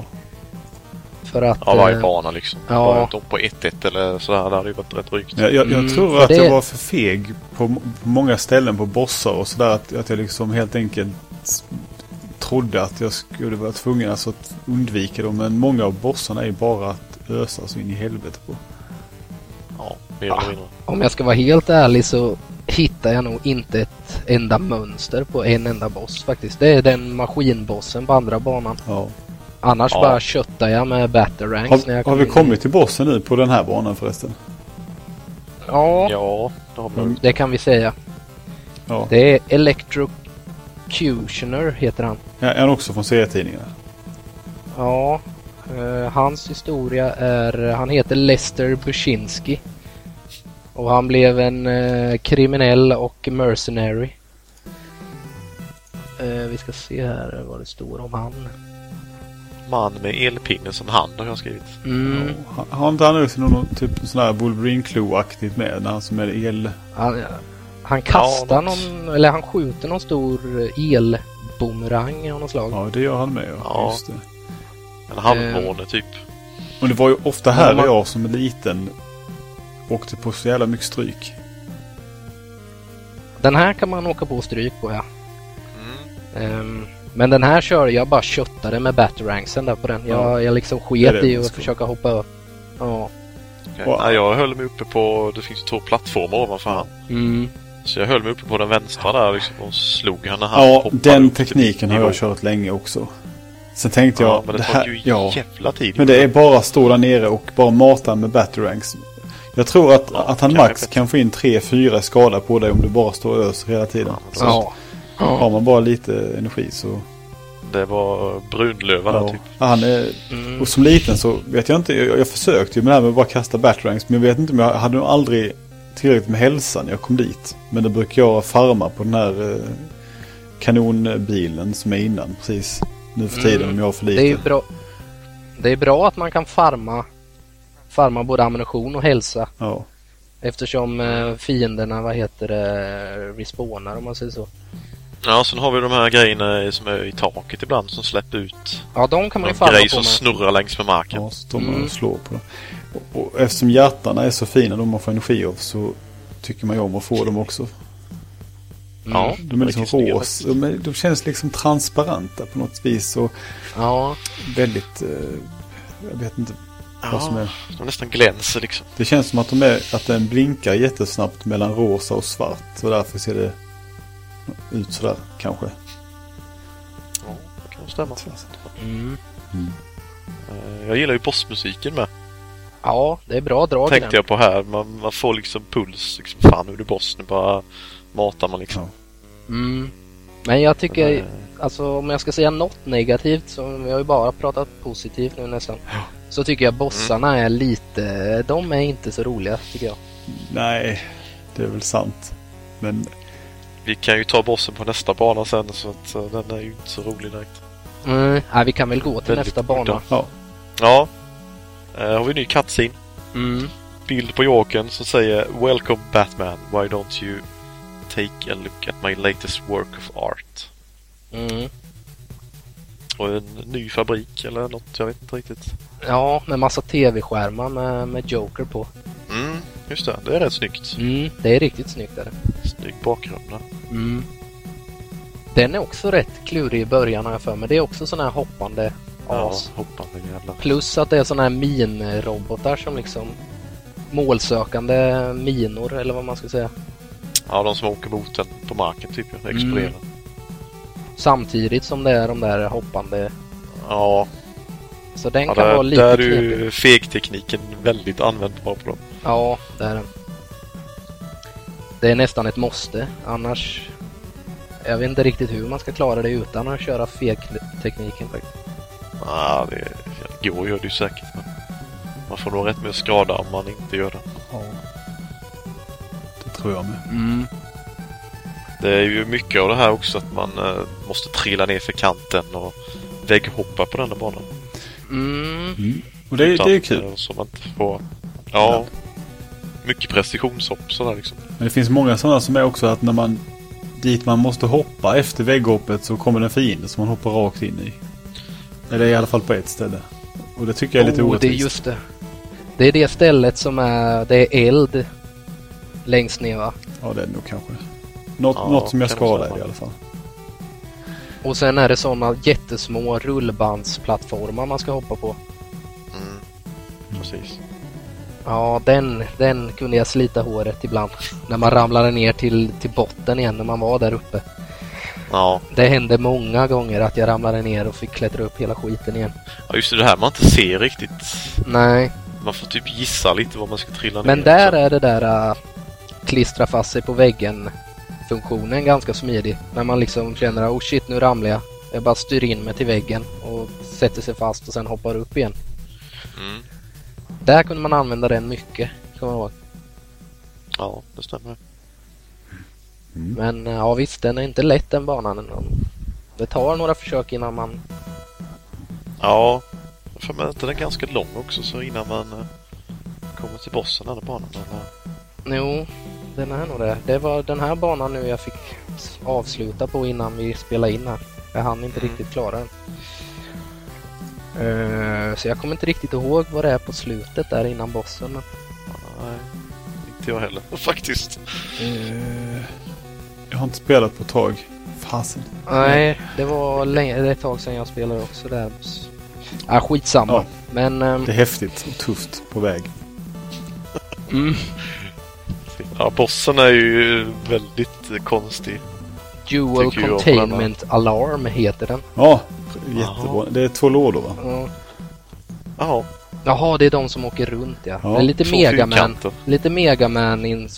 För att... Ja, varje eh, bana liksom. ja. Ja. De på 1-1 eller sådär, det hade ju varit rätt drygt. Jag, jag, jag Mm, tror att det- jag var för feg på, på många ställen på bossar och sådär. Att, att jag liksom helt enkelt trodde att jag skulle vara tvungen alltså att undvika dem. Men många av bossarna är ju bara att ösa så in i helvete på. Ja, mer eller mindre. Om jag ska vara helt ärlig så hittar jag nog inte ett enda mönster på en enda boss faktiskt. Det är den maskinbossen på andra banan. Ja. Annars Ja. bara köttar jag med battle ranks när Har, jag har vi in. kommit till bossen nu på den här banan förresten? Ja, Ja, det har. Mm. det kan vi säga. Ja. Det är Electrocutioner heter han. Ja, Är han också från serietidningarna? Ja, eh, hans historia är, han heter Lester Bushinsky. Och han blev en eh, kriminell och mercenary. Eh, vi ska se här vad det står om han. Man med elpinne som hand har jag skrivit. Mm. Har- Har inte han också någon typ sån här Wolverine-klo-aktigt med? När han som är el... Han, han kastar något. någon, eller han skjuter någon stor elbumerang av något slag. Ja, det gör han med. Ja. Ja. Just det. En halvmåne typ. Och det var ju ofta här Ja, man- jag som liten åkte på så jävla mycket stryk. Den här kan man åka på stryk på ja. Mm. Ehm, men den här kör jag bara köttade med batteranksen där på den. Jag, Ja. jag liksom Det sket det i att försöka hoppa upp. Ja. Okej. Och- Nej, jag höll mig uppe på, det finns ju två plattformar ovanför han. Mm. Så jag höll mig uppe på den vänstra där liksom och slog han när han Ja, den tekniken har jag kört länge också. Sen tänkte jag, Ja, men det, tar ju ja, jävla tid. men det är bara att stå där nere och bara mata med batteranks. Jag tror att, Ja, att han max kan få in 3-4 skada på dig om du bara står och öser hela tiden. Ja, Så Ja. Har man bara lite energi så... Det var brunlöva där Ja. typ. Han är, Mm. och som liten så vet jag inte, jag, jag försökte ju med det här med att bara kasta batteranks. Men jag vet inte om jag hade nog aldrig tillräckligt med hälsa när jag kom dit. Men då brukar jag farma på den här eh, kanonbilen som är innan precis nu för tiden Mm. om jag har för Det lite. är ju bra. Det är bra att man kan farma, farma både ammunition och hälsa. Ja. Eftersom eh, fienderna, vad heter det, respawnar om man säger så. Ja, sen har vi de här grejerna som är i taket ibland som släpper ut. Ja, de kan man ju farma grej på som med. snurrar längs med marken. Ja, så står man Mm. och slår på dem. Och, och eftersom hjärtarna är så fina, de man får energi av, så tycker man ju om att få dem också. Mm. Ja. De är liksom faktiskt. De, är, de känns liksom transparenta på något vis och Ja, väldigt... Eh, jag vet inte Ja, är. de nästan glänser liksom. Det känns som att, de är, att den blinkar jättesnabbt mellan rosa och svart. Så därför ser det ut sådär kanske. Ja, det kan stämma. mm. Eh, Jag gillar ju bossmusiken med. ja det är bra drag Tänkte den. jag på här. Man, man får liksom puls. Liksom, fan nu är du boss. Nu bara matar man liksom. Mm. Men jag tycker, Men, eh, alltså om jag ska säga något negativt, så vi har ju bara pratat positivt nu nästan. Så tycker jag bossarna är lite, de är inte så roliga tycker jag. Nej, det är väl sant. Men Vi kan ju ta bossen på nästa bana sen så att den är ju inte så rolig direkt. Mm. Nej, vi kan väl gå till Väldigt nästa bana. ja, Ja. Eh, har vi en ny cutscene. Mm. Bild på Jokern som säger Welcome Batman. Why don't you take a look at my latest work of art? Mm. Och en ny fabrik eller något. Jag vet inte riktigt. Ja, med massa tv-skärmar med, med Joker på. Mm, just det. Det är rätt snyggt. Mm. Det är riktigt snyggt där. Snygg bakgrund där. Mm. Den är också rätt klurig i början har jag för mig. Det är också sån här hoppande Ja, as. hoppande jävlar. Plus att det är såna här minrobotar som liksom målsökande minor eller vad man ska säga. Ja, de som åker mot den på marken typ. Exploderar. Mm. Samtidigt som det är de där hoppande. Ja, Så den ja kan vara där, lite där är ju fegtekniken väldigt användbar på dem. Ja, det är den. Det är nästan ett måste. Annars... Jag vet inte riktigt hur man ska klara det utan att köra fegtekniken faktiskt. Ja, det, det går gör det ju säkert. Men man får nog rätt med skada om man inte gör det. ja. Det tror jag med. Mm. Det är ju mycket av det här också att man eh, måste trilla ner för kanten och vägghoppa på den där banan. Mm. Mm. Och det, det är kul. eh, Så man inte får... Ja. Mycket precisionshopp sådär liksom. Men det finns många sådana som är också att när man dit man måste hoppa efter vägghoppet så kommer det en fiende som man hoppar rakt in i. Eller i alla fall på ett ställe. Och det tycker jag är lite oh, det är orättvist. just det. Det är det stället som är, det är eld längst ner va? Ja, det är det nog kanske. Något, Ja, något som jag kan ska det ha stämma. där i alla fall. Och sen är det sådana jättesmå rullbandsplattformar man ska hoppa på. Mm. Precis. Ja, den, den kunde jag slita håret ibland. När man ramlade ner till, till botten igen när man var där uppe. Ja. Det hände många gånger att jag ramlade ner och fick klättra upp hela skiten igen. ja, just det, det här man inte ser riktigt. Nej, Man får typ gissa lite var man ska trilla men ner. där Så- är det där äh, klistra fast sig på väggen funktionen ganska smidig. När man liksom känner oh shit nu ramlar jag. Jag bara styr in mig till väggen och sätter sig fast och sen hoppar upp igen. Mm. Där kunde man använda den mycket. Kommer jag ihåg. Ja, det stämmer. Men äh, ja visst, den är inte lätt den banan. ändå. Det tar några försök innan man... Ja, för mig är inte den ganska lång också så innan man eh, kommer till bossen eller banan eller... Jo, den är nog det. Det var den här banan nu jag fick avsluta på innan vi spelade in här. Jag hann inte Mm. riktigt klara den. Eh, så jag kommer inte riktigt ihåg vad det är på slutet där innan bossen. Men... Nej, inte jag heller faktiskt. Eh, jag har inte spelat på ett tag. Fasen. Nej, det var länge, det är ett tag sedan jag spelade också där. Ja, skitsamma. Ja. Men... ehm, Det är häftigt och tufft på väg. mm, Ja, bossen är ju väldigt konstig. Dual. Containment Alarm heter den. Ja, jättebra. Det är två lådor va? Ja. Ja, Jaha, det är de som åker runt ja. Ja, det är lite Megaman. Lite Megaman in...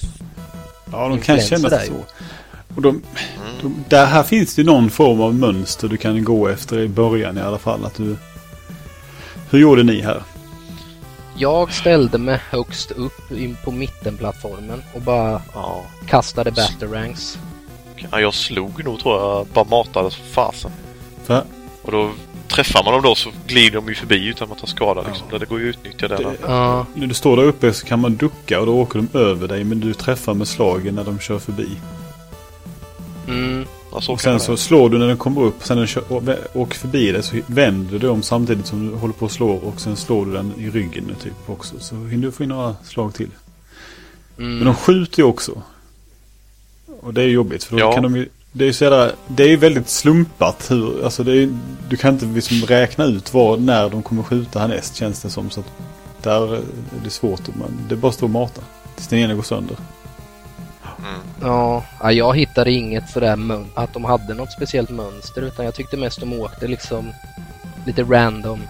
Ja, de kan kännas där ju. så. Och de, Mm. de, där här finns det ju någon form av mönster du kan gå efter i början i alla fall. Att du, hur gjorde ni här? Jag ställde mig högst upp in på mittenplattformen och bara Ja. kastade batarangs. ja, jag slog nog tror jag. Bara matade som fasen. För, Och då träffar man dem då så glider de ju förbi utan att ta skada liksom. Ja. Det går ju att utnyttja det. Ja, när du står där uppe så kan man ducka och då åker de över dig. Men du träffar med slagen när de kör förbi. mm, så sen så slår du när den kommer upp. Sen när den åker förbi dig så vänder du om samtidigt som du håller på och slår. Och sen slår du den i ryggen typ också. Så hinner du få in några slag till. mm. Men de skjuter ju också. Och det är jobbigt för då Ja. kan de ju... Det är ju så jävla, Det är väldigt slumpat hur... Alltså det är, du kan inte liksom räkna ut var, när de kommer skjuta härnäst känns det som. Så att där är det svårt. Man, det är bara att stå och mata. Tills den ena går sönder. Mm. ja, ja, jag hittade inget mön- att de hade något speciellt mönster utan jag tyckte mest de åkte liksom lite random.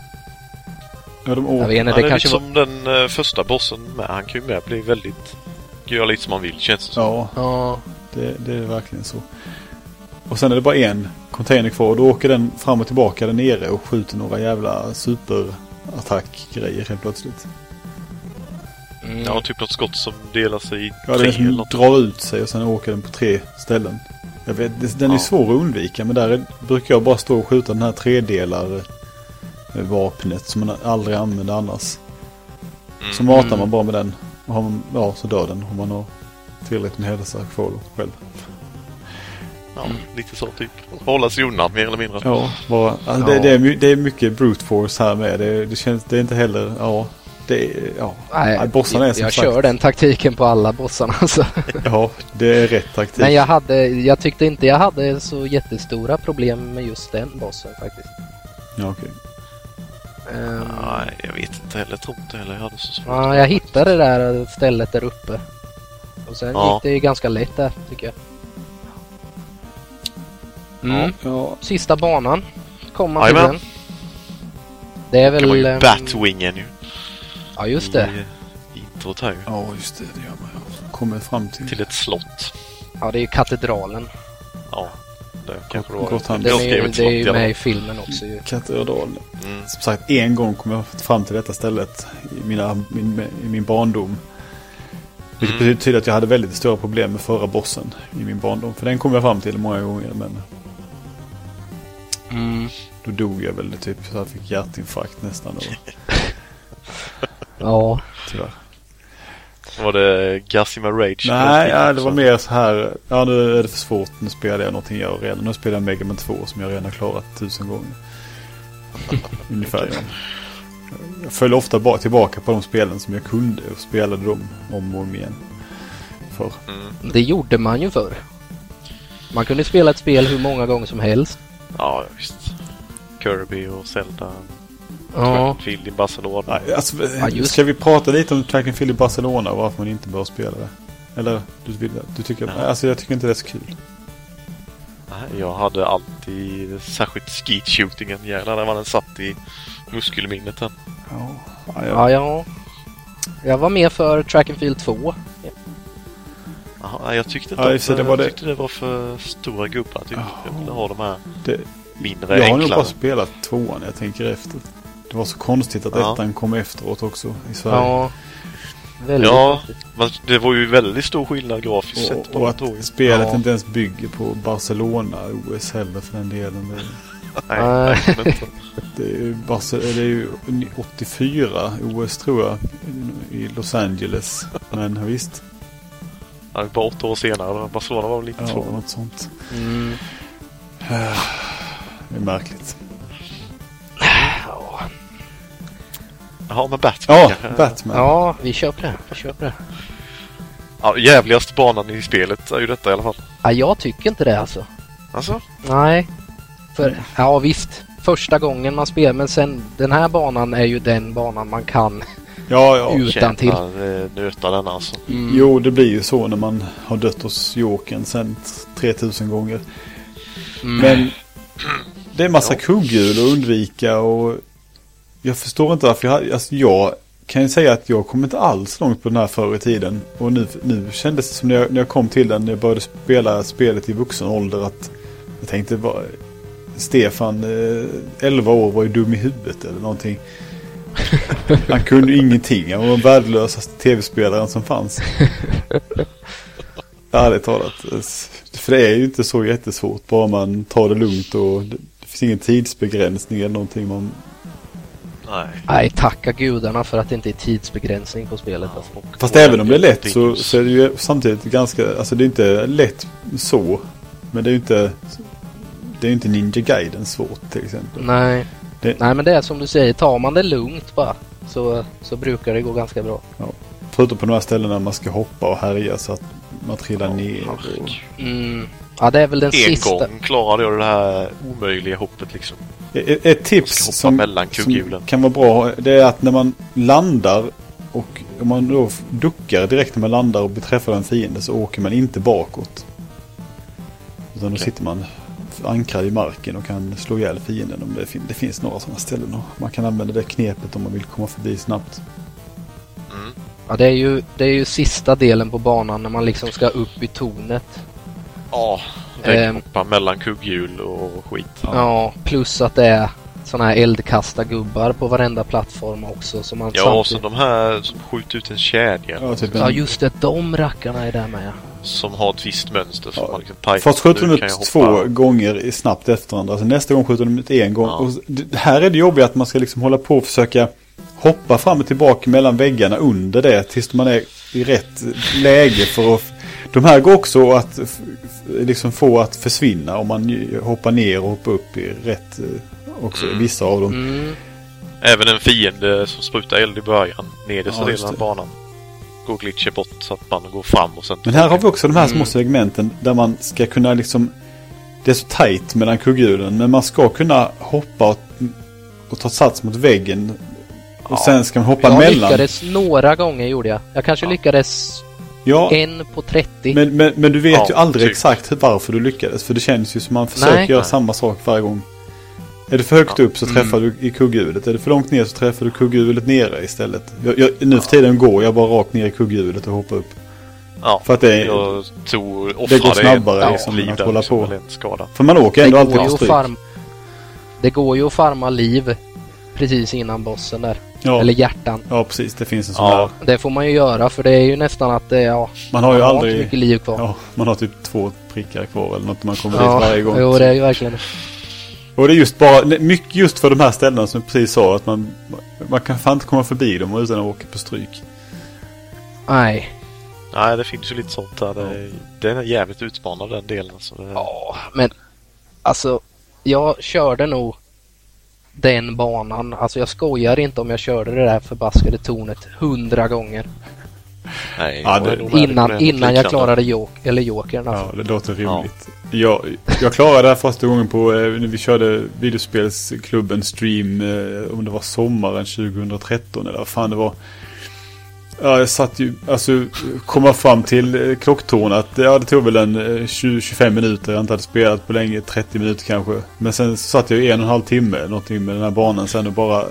Ja, de Jag åker. vet inte, det det är kanske lite var... som den eh, första bossen med. Han kan ju med bli väldigt... Göra lite som man vill känns det som. Ja, Ja, det, det är verkligen så. Och sen är det bara en container kvar. Och då åker den fram och tillbaka där nere och skjuter några jävla superattackgrejer helt plötsligt. Mm. Ja, typ något skott som delar sig i Ja, det tre som något. drar ut sig och sen åker den på tre ställen. Jag vet, det- den är Ja. svår att undvika men där är, brukar jag bara stå och skjuta den här tredelar eh, vapnet som man aldrig använder annars. Så Mm. matar Mm. man bara med den. Och har man, ja, så dör den om man har tillräckligt med hälsa kvar själv. Ja, lite så typ. Hålla sig undan mer eller mindre. Ja, bara, alltså Ja. Det, det, är, det är mycket brute force här med. Det, det känns, det är inte heller, ja. Det ja. Nej, bossarna är jag, som jag sagt- kör den taktiken på alla bossarna alltså. Ja, det är rätt taktik. Men jag, hade, jag tyckte inte jag hade så jättestora problem med just den bossen faktiskt. Ja, okej. Ehm, Nej, jag vet inte heller. Jag tror inte heller jag hade så svårt. ja, jag hittade det där stället där uppe. Och sen Ja. gick det ju ganska lätt där tycker jag. Mm. Ja, Sista banan kom man till den. Det är kan man väl... ju ehm, Batwingen ju. Ja just det. I, introt här ja, just det. Det gör man ju. Kommer fram till. Till ett slott. Ja det är ju katedralen. Ja, det kanske det var. gott Jag är ju, det är ju med i filmen också ju. Katedralen. Mm. Som sagt, en gång kom jag fram till detta stället i, mina, min, i min barndom. Vilket Mm. betyder att jag hade väldigt stora problem med förra bossen i min barndom. För den kom jag fram till många gånger men Mm. då dog jag väl typ så jag fick hjärtinfarkt nästan. Då, Ja. tyvärr. Var det Gassima Rage? Nej, ja, det var mer så här. Ja, nu är det för svårt. Nu spelar jag någonting jag redan. Nu spelar jag Mega Man 2 som jag redan har klarat tusen gånger. Ungefär. ja. jag föll ofta bara tillbaka på de spelen som jag kunde och spelade dem om och om igen. För. Mm. Det gjorde man ju förr. Man kunde spela ett spel hur många gånger som helst. Ja, visst. Kirby och Zelda. Ja, Field i Barcelona. Nej, alltså, Ja, Ska vi prata lite om track and i Barcelona och varför man inte bör spela det? Eller du, vill, du tycker... Ja. Alltså jag tycker inte det är så kul. Nej, jag hade alltid, särskilt skeet shootingen, jävlar vad den satt i muskelminnet. Ja, ja, ja, ja. Jag var med för Track and Field 2. Jaha, nej, jag tyckte inte Ja, att, det jag var det- tyckte det var för stora gubbar. Typ. Ja. Jag ville ha de här Det, mindre, jag har nog enklare. bara spelat tvåan när jag tänker efter. Det var så konstigt att Ja. ettan kom efteråt också i Sverige. Ja. Väldigt Ja, det var ju väldigt stor skillnad grafiskt sett Och, på och att två. spelet Ja. inte ens bygger på Barcelona OS heller för den delen. Det, Nej, Nej. det, är, ju det är ju 84 OS tror jag i Los Angeles. Men visst, Ja, bara åtta år senare. Barcelona var väl ja, 92. något sånt. Mm. Det är märkligt. Jaha, men Batman Ja, kanske? Batman. ja, vi köper det. Vi köper det. Ja, jävligaste banan i spelet är ju detta i alla fall. Ja, jag tycker inte det alltså. Alltså? Nej. För, ja visst. Första gången man spelar, men sen den här banan är ju den banan man kan Ja, ja. utan till. Eh, nöta den alltså. Mm. Jo, det blir ju så när man har dött hos Jokern sen 3000 gånger. Mm. Men det är en massa Ja. kugghjul att undvika och jag förstår inte varför jag, alltså jag kan ju säga att jag kom inte alls långt på den här förr i tiden. Och nu, nu kändes det som när jag, när jag kom till den, när jag började spela spelet i vuxen ålder att jag tänkte bara Stefan, eh, 11 år, var ju dum i huvudet eller någonting. Han kunde ju ingenting. Han var den värdelösaste tv-spelaren som fanns. Ärligt talat. För det är ju inte så jättesvårt. Bara man tar det lugnt och det det finns ingen tidsbegränsning eller någonting. Man, Nej. Nej, tacka gudarna för att det inte är tidsbegränsning på spelet. Alltså. Och- fast även om det är lätt så, så är det ju samtidigt ganska, alltså det är inte lätt så. Men det är ju inte, det är ju inte Ninja Gaiden svårt till exempel. Nej. Det- Nej, men det är som du säger. Tar man det lugnt bara så, så brukar det gå ganska bra. Förutom på de här ställena man ska hoppa och härja så att man trillar ner. Och. Mm. Ja, det är väl den En sista. gång klarade jag det här omöjliga hoppet liksom. ett, ett tips som, mellan som kan vara bra det är att när man landar och om man då duckar direkt när man landar och beträffar en fiende så åker man inte bakåt. Utan då Okej. sitter man ankrad i marken och kan slå ihjäl fienden om det, fin- det finns några sådana ställen. Och man kan använda det knepet om man vill komma förbi snabbt. Mm. Ja, det är, ju, det är ju sista delen på banan när man liksom ska upp i tornet. Ja, Ehm. vägghoppa mellan kugghjul och skit. Ja, plus att det är såna här eldkastargubbar på varenda plattform också. Så man Ja, och så samtidigt... de här som skjuter ut en kedja. Ja, typ en, Ja, just det. De rackarna är där med. Som har ett visst mönster. Som Ja. man liksom tajtar. Först skjuter de ut två gånger i- snabbt efter varandra. Alltså nästa gång skjuter de ut en gång. Ja. Och det, här är det jobbiga att man ska liksom hålla på och försöka hoppa fram och tillbaka mellan väggarna under det tills man är i rätt läge för att... De här går också att liksom få att försvinna om man hoppar ner och hoppar upp i rätt eh, också. Mm. Vissa av dem. Mm. Även en fiende som sprutar eld i början. Nedersta Ja, delen av banan. Går glitcher bort så att man går fram och sen... Men här har vi också de här små Mm. segmenten där man ska kunna liksom... Det är så tajt mellan kugghjulen men man ska kunna hoppa och, och ta sats mot väggen. Och Ja. sen ska man hoppa Jag mellan. lyckades några gånger gjorde jag. Jag kanske Ja. lyckades Ja, en på 30. men, men, men du vet Ja, ju aldrig typ. exakt varför du lyckades. För det känns ju som man försöker Nej. göra Nej. samma sak varje gång. Är det för högt Ja. upp så träffar du i kugghjulet. Är det för långt ner så träffar du kugghjulet nere istället. Jag, jag, nu för tiden går jag bara rakt ner i kugghjulet och hoppar upp. Ja, För att det är... jag tog Det går snabbare ett liksom liv än att hålla på. en skada. För man åker det, ändå alltid på stryk. farm... det går ju att farma liv precis innan bossen där. Ja, Eller hjärtan. ja, precis. Det finns en sån Ja. här. Det får man ju göra för det är ju nästan att det, ja, Man har ju man har inte aldrig... mycket liv kvar. Ja, man har typ två prickar kvar eller något man kommer dit Ja, varje gång. jo det är ju verkligen det. Och det är just bara, mycket just för de här ställena som jag precis sa att man, man kan fan inte komma förbi dem utan att åka på stryk. Nej. Nej, det finns ju lite sånt där. Det, den är jävligt utmanande den delen. Så det, Ja, men alltså jag körde nog den banan. Alltså jag skojar inte om jag körde det där förbaskade tornet hundra gånger. Nej, Ja, det- Innan, innan jag klarade jok eller jokern. Alltså. Ja, det låter rimligt. Jag, jag klarade det här första gången på eh, när vi körde videospelsklubben stream eh, om det var sommaren 2013 eller vad fan det var. Ja, jag satt ju, alltså komma fram till eh, klocktornet. Ja, det tog väl en eh, 20-25 minuter. Jag inte hade spelat på länge, 30 minuter kanske. Men sen satt jag en och en halv timme någonting med den här banan sen och bara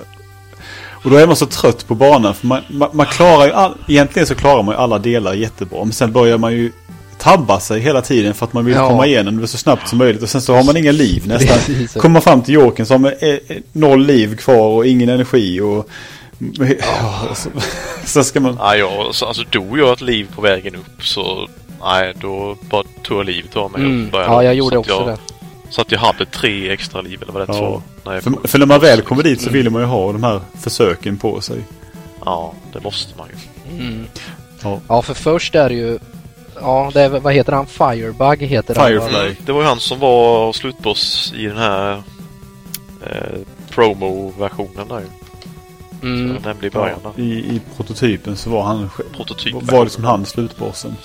och då är man så trött på banan. För man, man, man klarar ju all, egentligen så klarar man ju alla delar jättebra. Men sen börjar man ju tabba sig hela tiden för att man vill Ja. komma igenom det så snabbt som möjligt. Och sen så har man inga liv nästan. Kommer man fram till Jokern så har man eh, eh, noll liv kvar och ingen energi. Och, ja, så, så ska man... Nej, jag, så, alltså dog jag ett liv på vägen upp så nej, då bara tog jag livet av mig Mm. Ja, jag gjorde också jag, det. Så att jag hade tre extra liv eller vad det Ja. var. När jag För, för när man väl kommer dit så vill man ju ha de här försöken på sig. Ja, det måste man ju. Mm. Ja. Ja, för först är det ju... Ja, det är, vad heter han? Firebug heter han. Firefly. va? Nej. Det var ju han som var slutboss i den här eh, promo-versionen där Mm. jag nämnde i början där. I, I prototypen så var han Prototyp. var liksom han slutbossen.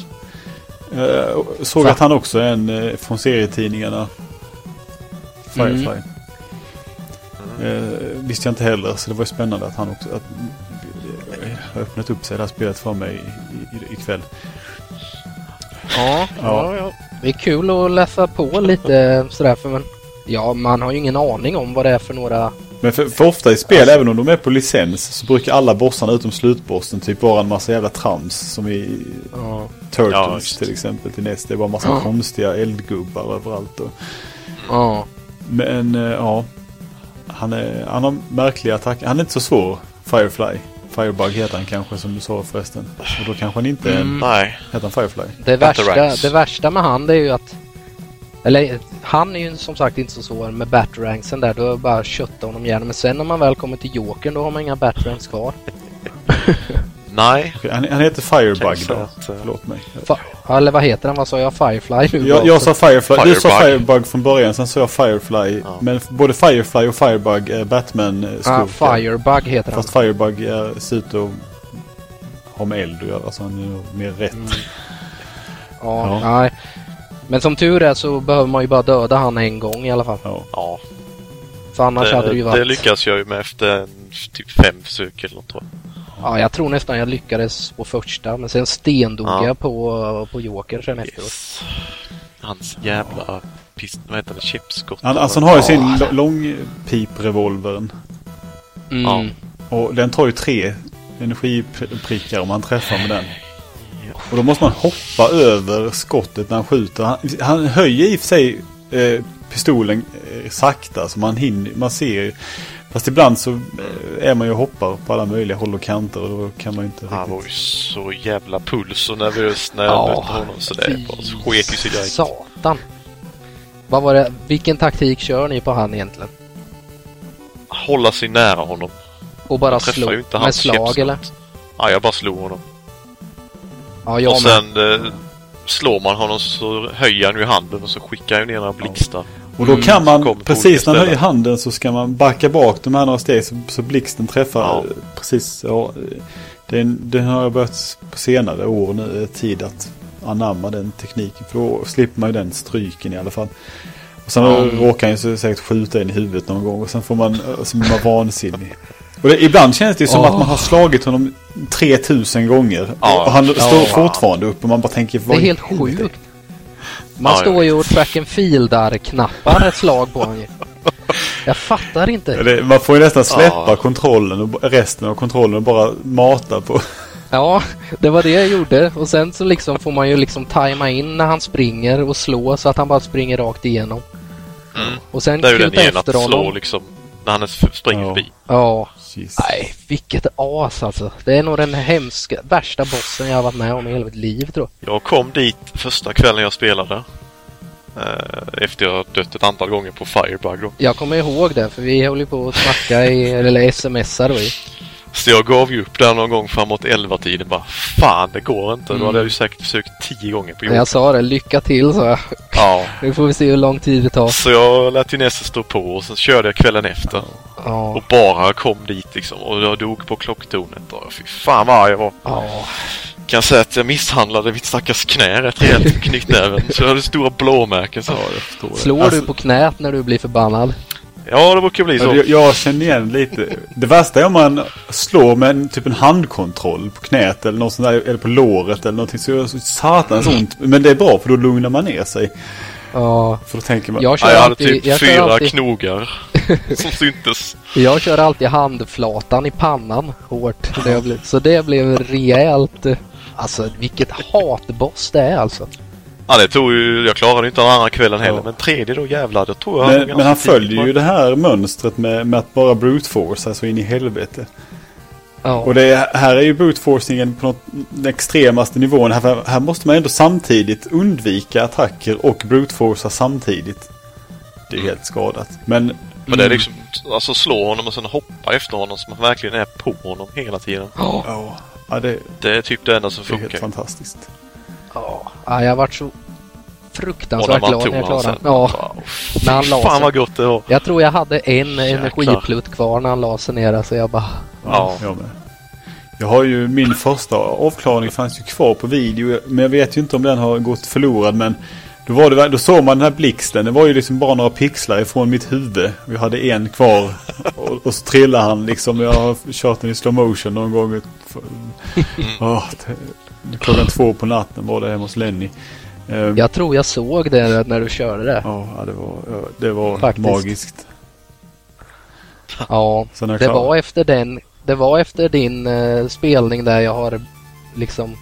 Uh, såg Va? att han också är en eh, från serietidningarna. Firefly. Mm. Eh, visste jag inte heller så det var ju spännande att han också att, eh, har öppnat upp sig det här spelet för mig i- i- ikväll. Ja, Ja. Det är kul att läsa på lite sådär för men... Ja, man har ju ingen aning om vad det är för några... Men för, för ofta i spel, även om de är på licens, så brukar alla bossarna utom slutbossen typ vara en massa jävla trams. Som i Ja. Turtles Ja, till exempel till näst. Det är bara en massa Ja. konstiga eldgubbar överallt. Och, Ja. men eh, ja, han, är, han har märkliga attacker. Han är inte så svår, Firefly. Firebug heter han kanske som du sa förresten. Och då kanske han inte är en... Mm. Nej, Heter han Firefly? Det värsta, det värsta med han det är ju att... Eller han är ju som sagt inte så svår med batterangsen där. Då är bara att kötta honom gärna. Men sen när man väl kommer till Jokern då har man inga batterangs kvar. nej. Han, han heter Firebug då. att, eh, Förlåt mig. Fa- eller vad heter han? Vad sa jag? Firefly nu? Jag, jag sa Firefly. Du sa Firebug. Firebug från början, sen sa jag Firefly. Ja. Men både Firefly och Firebug är Batman-skurkar. ah, Firebug heter han. Fast Firebug är, ser ut att ha med eld att göra, så han är mer rätt. Mm. Ja, Ja. nej. Men som tur är så behöver man ju bara döda han en gång i alla fall. Ja. Ja, För annars hade det ju det, varit... det lyckas jag ju med efter typ fem försök eller något tror jag. Ja, jag tror nästan jag lyckades på första. Men sen stendog Ja. jag på, på Joker sen efteråt. Yes. Hans jävla pist... Vad heter det? Chipskott. Han, alltså han har ju sin lo- långpiprevolvern. Mm. Ja. Och den tar ju tre energiprickar om han träffar med den. Och då måste man hoppa över skottet när han skjuter. Han, han höjer i och för sig eh, pistolen eh, sakta så man hinner, man ser. Fast ibland så eh, är man ju och hoppar på alla möjliga håll och kanter och då kan man ju inte Han var riktigt. ju så jävla puls och nervös när jag Ja, mötte honom så det bara sket ju sig direkt. Satan. Vad var det? Vilken taktik kör ni på han egentligen? Hålla sig nära honom. Och bara slå med slag eller? Ja, jag bara slog honom. Ja, jag och sen eh, slår man honom så höjer han ju handen och så skickar han ner några blixtar. Och då Mm, kan man, på precis när han höjer handen så ska man backa bak de här några steg så, så blixten träffar Ja. eh, precis. Ja, den, den har jag börjat på senare år nu, eh, tid att anamma den tekniken. För då slipper man ju den stryken i alla fall. Och sen Mm. råkar han ju så säkert skjuta in i huvudet någon gång och sen får man, eh, så blir man vansinnig. Och det, ibland känns det som Åh. att man har slagit honom 3000 gånger. Ja. och han Ja. står fortfarande upp och man bara tänker Det är helt sjukt. Man Ja, står ju och track and fieldar knappar ett slag på honom. Jag fattar inte. Man får ju nästan släppa kontrollen och resten av kontrollen och bara mata på. Ja, det var det jag gjorde. Och sen så liksom får man ju liksom tajma in när han springer och slå så att han bara springer rakt igenom. Mm. Och sen Det är ju den igen att efter slå honom. liksom när han springer Ja. förbi. Ja, Jesus. nej, vilket as alltså. Det är nog den hemska, värsta bossen jag har varit med om i hela mitt liv tror jag. Jag kom dit första kvällen jag spelade. Eh, efter jag dött ett antal gånger på Firebug då. Jag kommer ihåg det för vi höll ju på att snacka i, eller smsar då i. Så jag gav ju upp där någon gång framåt 11-tiden. Bara fan, det går inte. Då hade jag ju säkert försökt tio gånger på Jag jobbet. sa det, lycka till så jag. Ja. Nu får vi se hur lång tid det tar. Så jag lät ju Nesse stå på och sen körde jag kvällen efter. Ja. Och bara kom dit liksom. Och jag dog på klocktornet. Och fy fan vad arg jag var. Ja. Kan säga att jag misshandlade mitt stackars knä rätt rejält med knytnäven. Så jag hade stora blåmärken så. Ja, jag. Slår Alltså, du på knät när du blir förbannad? Ja, det brukar bli så. Jag, jag känner igen lite. Det värsta är om man slår med en, typ en handkontroll på knät eller något sånt där, eller på låret eller någonting. Så gör det så satans ont. Men det är bra för då lugnar man ner sig. Ja. För då tänker man... Jag kör Ja, jag hade alltid, typ fyra alltid, knogar som syntes. jag kör alltid handflatan i pannan hårt. Jag blev, så det blev rejält. Alltså vilket hatboss det är alltså. Ja, det tog ju... Jag klarade inte den andra kvällen heller. Ja. Men tredje då jävlar, då tog jag Men, men han följer ju det här mönstret med, med att bara brute force, alltså in i helvete. Ja. Och det är, här är ju brute forcingen på något, den extremaste nivån. Här, här måste man ändå samtidigt undvika attacker och brute forcea samtidigt. Det är helt skadat. Men, Men det är liksom... Alltså slå honom och sen hoppa efter honom så man verkligen är på honom hela tiden. Ja. ja, ja det, Det är typ det enda som det är helt funkar. fantastiskt. Ja, ja, jag varit så fruktansvärt glad när jag klarade sen. Ja, Wow. när han la Fan vad gott det var. Jag tror jag hade en Jäklar. energiplutt kvar när han la sig ner. Så jag bara... Ja. Jag med. Jag har ju min första avklarning fanns ju kvar på video. Men jag vet ju inte om den har gått förlorad. Men då, var det, då såg man den här blixten. Det var ju liksom bara några pixlar ifrån mitt huvud. Vi hade en kvar. Och, och så trillade han liksom. Jag har kört den i slow motion någon gång. Åh, det, klockan två på natten var det hemma hos Lenny. Ehm, Jag tror jag såg det när du körde det. Ja, det var, det var Faktiskt. magiskt. Ja, det var efter den. Det var efter din eh, spelning där jag har liksom...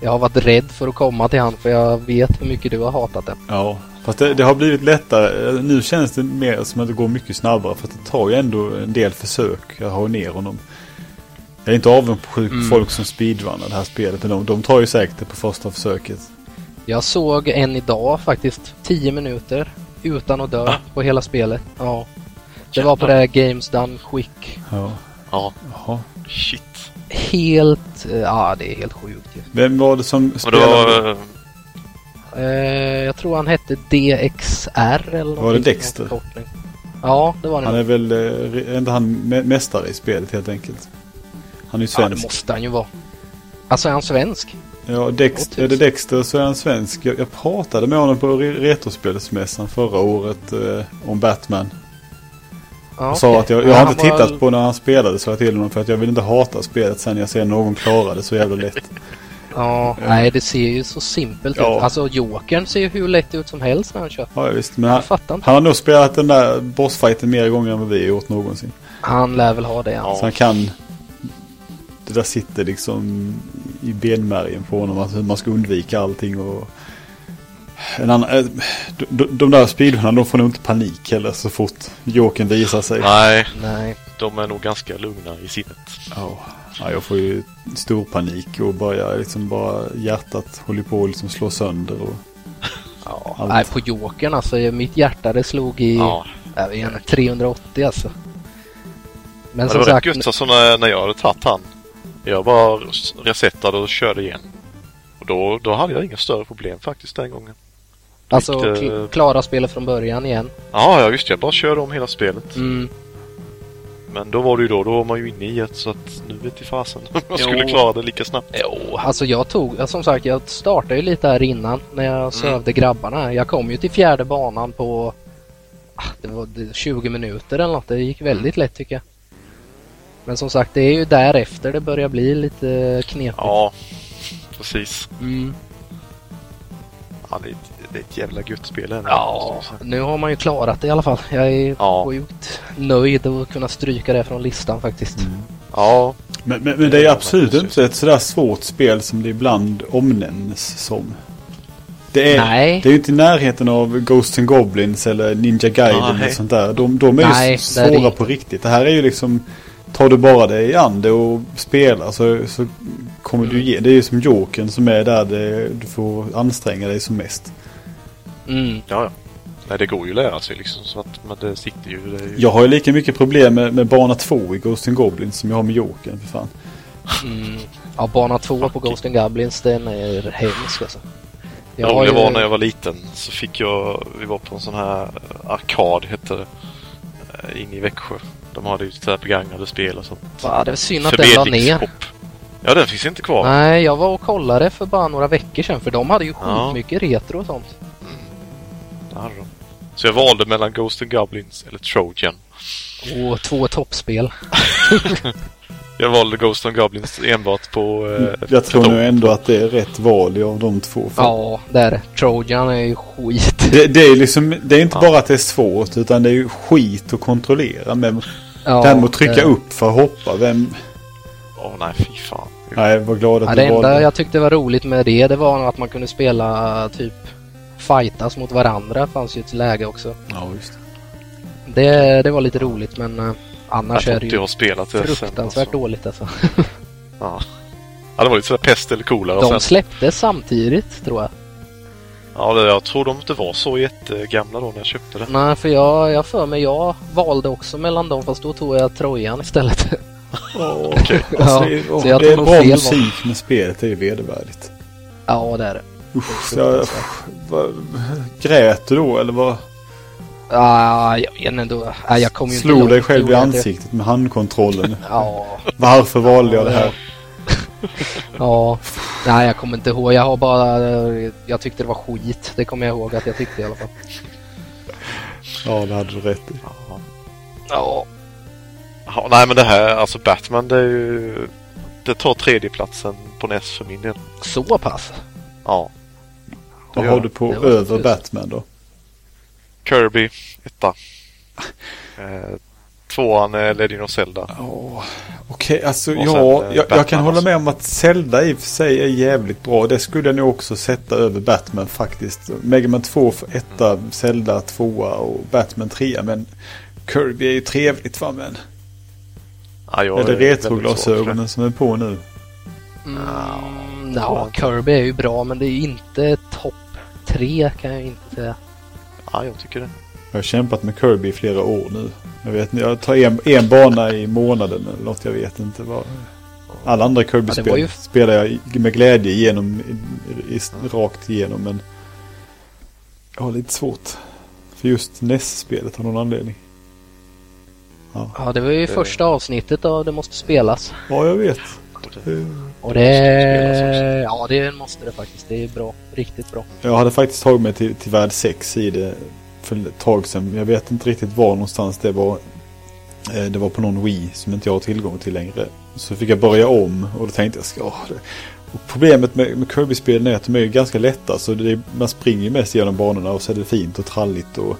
Jag har varit rädd för att komma till han för jag vet hur mycket du har hatat den. Ja, fast det, det har blivit lättare. Nu känns det mer som att det går mycket snabbare. För att det tar ju ändå en del försök att ha ner honom. Jag är inte avundsjuk på Mm. folk som speedrunnar det här spelet. men De, de tar ju säkert det på första försöket. Jag såg en idag faktiskt, 10 minuter utan att dö Va? på hela spelet. Ja. Det var på det här Games Done Quick. Ja, Ja, jaha. shit. Helt... eh, Ja, det är helt sjukt ju. Vem var det som spelade? var... eh, Eh, jag tror han hette DXR eller Var det Dexter? Ja, det var det. Han är väl, eh, är inte han mä- mästare i spelet helt enkelt? Han är ju Ja, det svensk. måste han ju vara. Alltså är han svensk? Ja, Dex, Ja, är det Dexter så är han svensk. Jag, jag pratade med honom på re- Retrospelsmässan förra året eh, om Batman. Ja, Och sa att jag, Ja, jag har inte var- tittat på när han spelade så jag till honom för att jag vill inte hata spelet sen jag ser någon klara det så jävla lätt. Ja, nej det ser ju så simpelt Ja. ut. Alltså Jokern ser ju hur lätt ut som helst när han kör. Ja visst, men han, han har nog spelat den där bossfighten mer gånger än vad vi har gjort någonsin. Han lär väl ha det. Ja. Så han kan... Det där sitter liksom i benmärgen på honom, alltså hur man ska undvika allting och... En annan, eh, de, de, där speedrunarna, de får nog inte panik heller så fort Jokern visar sig. Nej, Nej. de är nog ganska lugna i sinnet. Ja, ja, jag får ju stor panik och börjar liksom bara hjärtat håller på att liksom slå sönder och Ja. Allt. Nej, på Jokern alltså. Mitt hjärta det slog i Ja. jag vet inte, 380 alltså. Men Men det som var sagt, rätt gött alltså när, när jag hade tagit han. Jag bara resetade och körde igen. Och då, då hade jag inga större problem faktiskt den gången. Då alltså gick det- kl- klara spelet från början igen. Ja, ja visst. Jag bara körde om hela spelet. Mm. Men då var det ju då, då var man ju inne i ett så att nu vet i fasen om jag skulle klara det lika snabbt. Jo, alltså jag tog, som sagt jag startade ju lite här innan när Mm. jag sövde grabbarna. Jag kom ju till fjärde banan på ah, det var det- 20 minuter eller något. Det gick väldigt lätt tycker jag. Men som sagt det är ju därefter det börjar bli lite knepigt. Ja, precis. Mm. Ja, det, är ett, det är ett jävla gött spel. är det. Ja, nu har man ju klarat det i alla fall. Jag är Ja. sjukt nöjd att kunna stryka det från listan faktiskt. Ja, Men, men, men det är absolut inte ett sådär svårt spel som det ibland omnämns som. Det är, Nej. det är ju inte i närheten av Ghosts and Goblins eller Ninja Gaiden eller sånt där. De, de är ju Nej, är det svåra inte. på riktigt. Det här är ju liksom Tar du bara dig i an det och spelar så, så kommer du ge. Det är ju som Jokern som är där det, du får anstränga dig som mest. Mm. ja, ja. Nej, det går ju att lära sig liksom. Så att, men det sitter ju... Det ju... Jag har ju lika mycket problem med, med bana 2 i Ghost and Goblins som jag har med Jokern. För fan. Mm. Ja, bana 2 på Ghost and Goblins den är hemsk alltså. Det Jag har roliga ju- var när jag var liten så fick jag, vi var på en sån här arkad hette det, eh, inne i Växjö. De hade ju så begagnade spel och sånt. Va, det är synd att den la ner. Ja, den finns inte kvar. Nej, jag var och kollade för bara några veckor sedan för de hade ju Ja. retro och sånt. Det hade de. Så jag valde mellan Ghost and Goblins eller Trojan. Och två toppspel. Jag valde Ghost and Goblins enbart på... Eh, Jag tror nu år. ändå att det är rätt val av de två. För Ja, där. Trojan är ju skit. det, det är liksom, det är inte Ja. bara att det är svårt utan det är ju skit att kontrollera. Med, Ja, det här med att trycka det- upp för att hoppa. Vem, Åh nej, fy fan. nej, var glad att Ja, du det enda valde. jag tyckte var roligt med det, det var att man kunde spela typ fightas mot varandra. fanns ju ett läge också. Ja, just. Det, det var lite roligt men eh, Jag annars är det ju spelat det sen, fruktansvärt alltså. dåligt alltså. Ja. ja, det var lite sådär pest eller kolera. och De sen- släpptes samtidigt tror jag. Ja, det, jag tror de inte var så jättegamla då när jag köpte det. Nej, för jag, jag för mig, jag valde också mellan dem fast då tog jag Trojan istället. Okej. Ja, Alltså, det, är- så jag det är bra musik men spelet är ju vedervärdigt. ja, det är det. Usch, så jag, vad, grät du då eller vad? Ja, jag vet inte. jag kom ju Slog dig själv i ansiktet med handkontrollen. Ja, Varför valde jag det här? ja. Nej, jag kommer inte ihåg. Jag har bara... Jag tyckte det var skit. Det kommer jag ihåg att jag tyckte i alla fall. Ja, det hade du rätt i. Ja. Ja. Ja, nej men det här, alltså Batman det är ju... Det tar tredjeplatsen på NES för min del. Så pass? Ja. Vad har du på över Batman då? Kirby, etta. Eh, tvåan är Legend of Zelda. Ja, Okej, alltså Och ja, eh, jag, jag kan hålla också. med om att Zelda i och för sig är jävligt bra. Det skulle jag nog också sätta över Batman faktiskt. Mega Man 2 för etta, Zelda tvåa och Batman trea. Men Kirby är ju trevligt va men. Ja, jag är det retroglasögonen som är på nu? Mm, ja, Kirby är ju bra men det är inte topp tre kan jag inte säga. Ja, jag tycker det. Jag har kämpat med Kirby i flera år nu. Jag vet inte, jag tar en, en bana i månaden eller något, jag vet inte vad. Alla andra Ja, Kirby-spel var ju- spelar jag med glädje igenom, i, i, rakt igenom men jag har lite svårt. För just NES-spelet av någon anledning. Ja, det var ju första avsnittet av Det måste spelas. Ja, jag vet. Och Det Ja, det måste det faktiskt. Det är bra. Riktigt bra. Jag hade faktiskt tagit mig till, till värld 6 i det för ett tag sedan. Jag vet inte riktigt var någonstans det var. Eh, Det var på någon Wii som inte jag har tillgång till längre. Så fick jag börja om och då tänkte jag, ska åh, det... och Problemet med, med Kirby-spelen är att de är ju ganska lätta. Så det är, man springer mest genom banorna och så är det fint och tralligt. Och,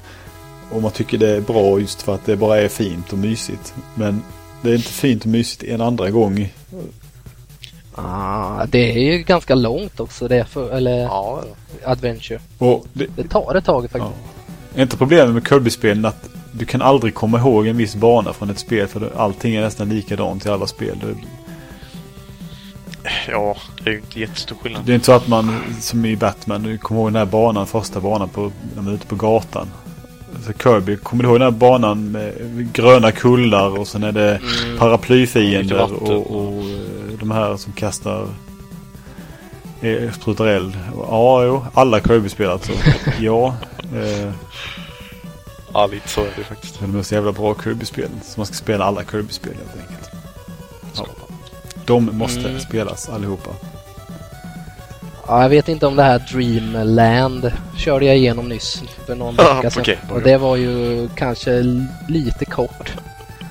och man tycker det är bra just för att det bara är fint och mysigt. Men det är inte fint och mysigt en andra gång. Ah, det är ju ganska långt också det för, eller Ja, Adventure. Och det, Det tar ett tag faktiskt. Är inte problemet med Kirby-spelen att du kan aldrig komma ihåg en viss bana från ett spel för allting är nästan likadant i alla spel. Det, ja, det är ju inte jättestor skillnad. det är inte så att man som i Batman, du kommer ihåg den här banan, första banan på, när man är ute på gatan. Så Kirby, kommer du ihåg den här banan med gröna kullar och sen är det Mm. paraplyfiender vatten. och, och eh, de här som kastar eh, sprutar eld. Ja, jo, alla Kirby-spel alltså. Ja. Eh, Ja, lite så är det faktiskt. Det är de så jävla bra Kirby-spelen. Så man ska spela alla Kirby-spel helt enkelt. Så. De måste Mm. spelas allihopa. Ja, jag vet inte om det här Dreamland körde jag igenom nyss för någon Ja, vecka sedan. okej. Och det var ju kanske lite kort.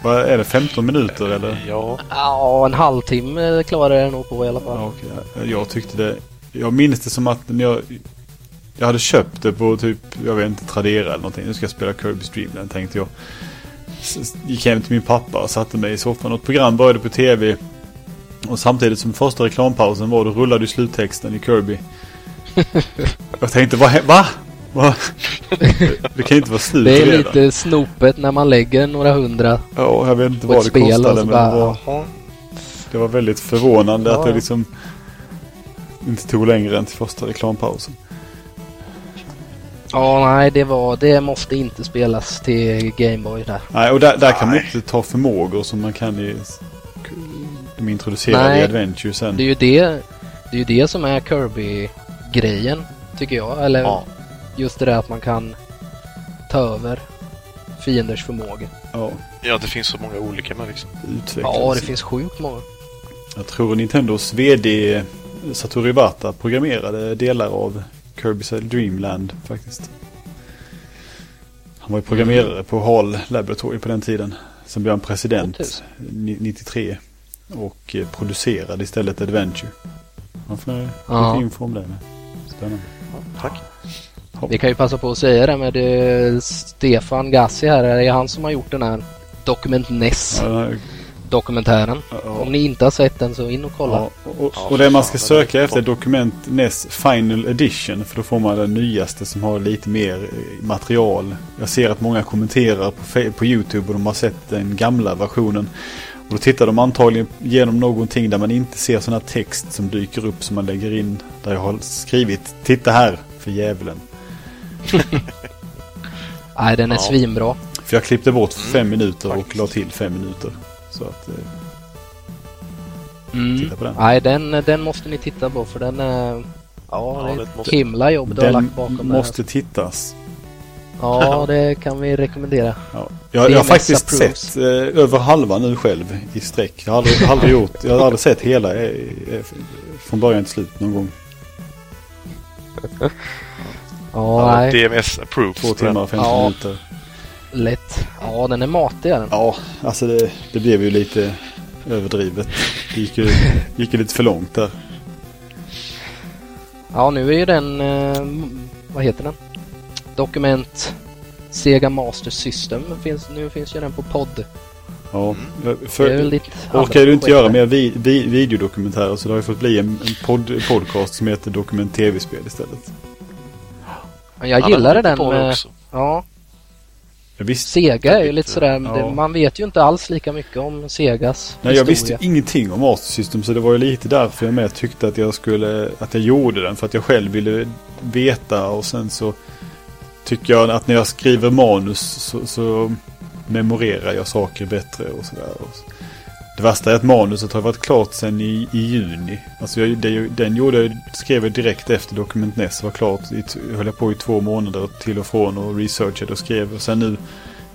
Vad är det? 15 minuter eller? Ja, Ja, en halvtimme klarade jag nog på i alla fall. Ja, okej. Jag tyckte det. Jag minns det som att när jag... Jag hade köpt det på typ, jag vet inte, Tradera eller någonting. Nu ska jag spela Kirby Streamland tänkte jag. Så gick hem till min pappa och satte mig i soffan och ett program började på tv. Och samtidigt som första reklampausen var då rullade sluttexten i Kirby. Jag tänkte, vad va? va? Det kan ju inte vara slut Det är redan. lite snopet när man lägger några hundra Ja, jag vet inte vad det kostade men bara... det var, jaha. det var väldigt förvånande Ja, att det liksom inte tog längre än till första reklampausen. Ja, nej, det var, det måste inte spelas till Gameboy där. Nej, och där, där kan man inte ta förmågor som man kan i... De introducerade Nej. i Adventure sen. Det är ju det, det, är ju det som är Kirby-grejen, tycker jag. Eller Ja. just det där att man kan ta över fienders förmåga. Ja, ja, det finns så många olika med liksom. utvecklas. Ja, det finns sjukt många. Jag tror Nintendos VD Satoru Iwata programmerade delar av Kirby's Dreamland faktiskt. Han var ju programmerare på HAL Laboratory på den tiden. Sen blev han president tusen. ni- 93. Och eh, producerade istället Adventure. Man får Ja. lite info om det med. Spännande. Tack. Vi kan ju passa på att säga det med det, Stefan Gassi här. Det är han som har gjort den här Document NES Ja, dokumentären. ja, Om ni inte har sett den så in och kolla. Ja, och, och det man ska söka efter är dokument NES Final Edition. För då får man den nyaste som har lite mer eh, material. Jag ser att många kommenterar på, på YouTube och de har sett den gamla versionen. Och då tittar de antagligen genom någonting där man inte ser sån här text som dyker upp som man lägger in. Där jag har skrivit Titta här för djävulen. Nej, den är Ja. svinbra. För jag klippte bort Mm, fem minuter och faktiskt. la till fem minuter. Så att eh, Mm. titta på den. Nej, den, den måste ni titta på för den är... Ja, Ja, det är ett måste- himla jobb du har Den lagt bakom det måste tittas. Ja, det kan vi rekommendera. Ja. Jag, jag har faktiskt approves. sett eh, över halva nu själv i sträck. Jag har aldrig, aldrig gjort, jag har aldrig sett hela eh, eh, från början till slut någon gång. Ja, Ja, nej. DMS approved. Två timmar och 15 Ja. minuter. Lätt. Ja, den är matig den. Ja, alltså det, det blev ju lite överdrivet. Det gick ju, gick ju lite för långt där. Ja, nu är ju den... Eh, vad heter den? Dokument Sega Master System. Finns, nu finns ju den på podd. Ja, är för, orkar du inte göra mer vi, vi, videodokumentärer så det har ju fått bli en, en podd, podcast som heter Dokument TV-spel istället. jag gillade den på det med... också. Ja, visste, Sega är ju lite sådär... ja. det- Man vet ju inte alls lika mycket om Segas nej, jag historia. visste ingenting om Master System så det var ju lite därför jag med tyckte att jag skulle, att jag gjorde den. För att jag själv ville veta och sen så tycker jag att när jag skriver manus så, så memorerar jag saker bättre och sådär. Och så- Det värsta är att manuset har varit klart sedan i, i juni. Alltså jag, det, den gjorde, skrev jag direkt efter Dokument NES var klart. I, höll jag på i två månader till och från och researchade och skrev. Och sen nu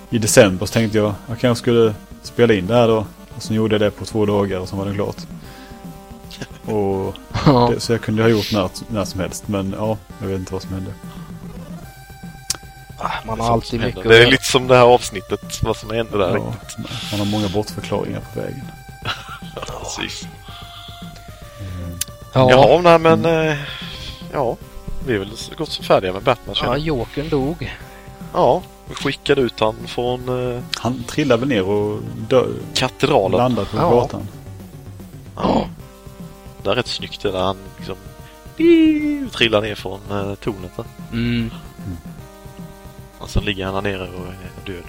i december så tänkte jag jag kanske skulle spela in det här då. Och sen gjorde jag det på två dagar och sen var det klart. Och det, så jag kunde ha gjort när, när som helst. Men ja, jag vet inte vad som hände. Ah, Man Det är har alltid mycket Det är lite som det här avsnittet, vad som hände där. Ja, man har många bortförklaringar på vägen. Precis. Ja, Jaha, nej men... Eh, ja, vi är väl så gott som färdiga med Batman ja. Jokern dog. Ja, vi skickade ut han från eh, Han trillade väl ner och dö, katedralen. landade på Ja. gatan. Ja. Det är rätt snyggt det där han liksom... Trillar ner från eh, tornet där. Mm. Och sen ligger han där nere och är död.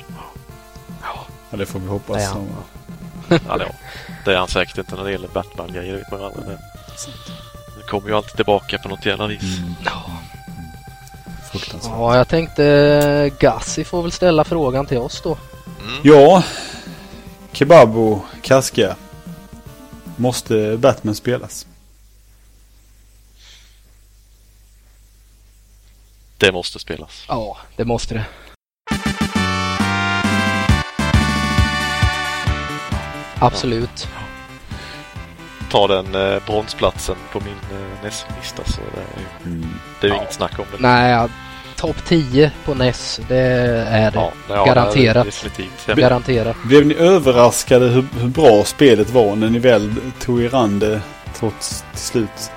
Ja, det får vi hoppas. Det är han. som- Ja, det, det är han säkert inte när det gäller Batman-grejer, det vet man aldrig. Det kommer ju alltid tillbaka på något jävla vis. Mm. Fruktansvärt. Ja, jag tänkte Gassi får väl ställa frågan till oss då. Mm. Ja, Kebab och Kaska. Måste Batman spelas? Det måste spelas. Ja, det måste det. Absolut. Ta den eh, bronsplatsen på min eh, NES-lista så det är, ju- Mm. det är ju Ja. inget snack om det. Nej, ja, topp 10 på NES, det är det. Ja, ja, Garanterat. Definitivt. Jag Garanterat. Blev ni överraskade hur, hur bra spelet var när ni väl tog er an det trots till slut?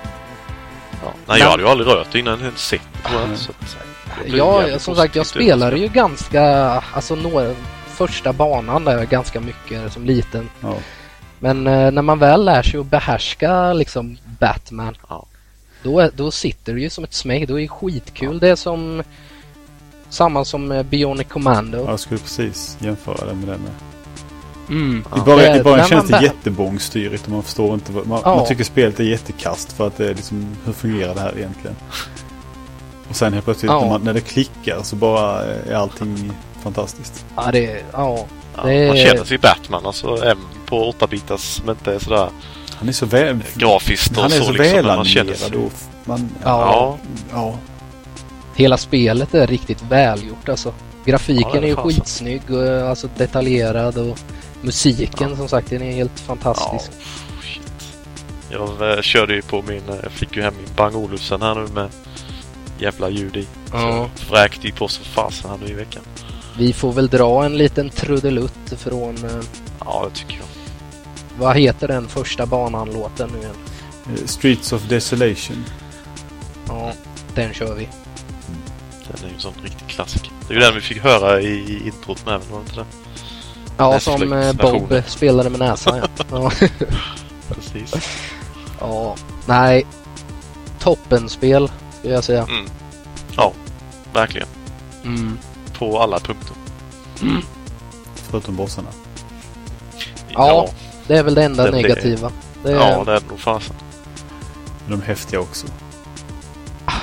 Ja. Nej, jag hade ju aldrig rört det innan jag sett det. tror jag, så att Ja, som sagt, jag spelade ju ganska, alltså några, första banan där ganska mycket som liten. Ja. Men eh, när man väl lär sig att behärska liksom Batman, Ja. då, då sitter det ju som ett smäck. Då är det skitkul. Det är som samma som eh, Bionic Commando. Jag skulle precis jämföra det med den. Mm. I början, Det- i början känns det jättebångstyrigt och man förstår inte. Vad, man, Ja. man tycker spelet är jättekast för att det är liksom, hur fungerar det här egentligen? Och sen helt plötsligt Ja. när, man, när det klickar så bara är allting fantastiskt. Ja, det, ja, Ja, Det- Man känner sig Batman alltså, även på 8-bitars som inte är sådär Han är så väl... grafiskt och Han är så, så liksom. välanimerad sig... och man... Ja. Ja, ja. hela spelet är riktigt välgjort alltså. Grafiken Ja, är är ju skitsnygg och eh, alltså detaljerad och musiken som sagt den är helt ja. fantastisk. Shit. Jag eh, körde ju på min... Jag fick ju hem min Bang Olufsen här nu med jävla ljud i. Så Ja. vräkte ju på så fasen här nu i veckan. Vi får väl dra en liten trudelutt från, eh, Ja, det tycker jag. vad heter den första banan-låten nu igen? Eh, Streets of Desolation. Ja, den kör vi. Den är ju en sån riktig klassiker. Det är ju den vi fick höra i introt med, var det inte det? Ja, Netflix som eh, version. Bob spelade med näsan ja. ja. Precis. ja. Nej. Toppenspel, skulle jag säga. Mm. Ja, verkligen. Mm. På alla punkter. Förutom bossarna. Ja, Det är väl det enda Det negativa. Det är, ja, det är nog fasen. De är häftiga också.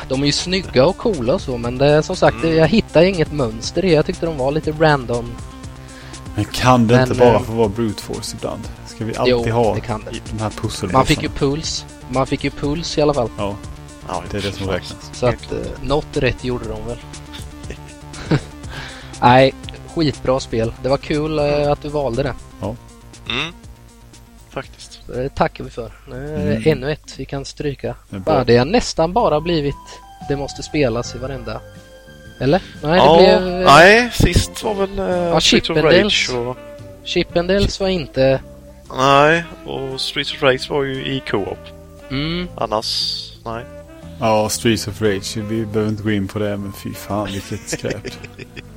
De är ju snygga och coola och så, men det är som sagt, Mm. jag hittar inget mönster i. Jag tyckte de var lite random. Men kan det Men, inte bara eh, få vara brute force ibland? Ska vi alltid jo, ha det kan det. de här pusselbossarna? Man fick ju puls. Man fick ju puls i alla fall. Ja, Ja, det är det som räknas. Så att eh, något rätt gjorde de väl. Nej, skitbra spel. Det var kul eh, att du valde det. Mm. Faktiskt. Det tackar vi för. Nu är det Mm. ännu ett vi kan stryka. Det är det har nästan bara blivit det måste spelas i varenda. Eller? Nej, ja, det blev... eh, nej, sist var väl uh, Ja, of. Rage och... Chippendales var inte... Nej, och Streets of Rage var ju i co-op. Mm, Annars, nej. Ja, Streets of Rage. Vi behöver inte gå in på det, men fy fan vilket skräp.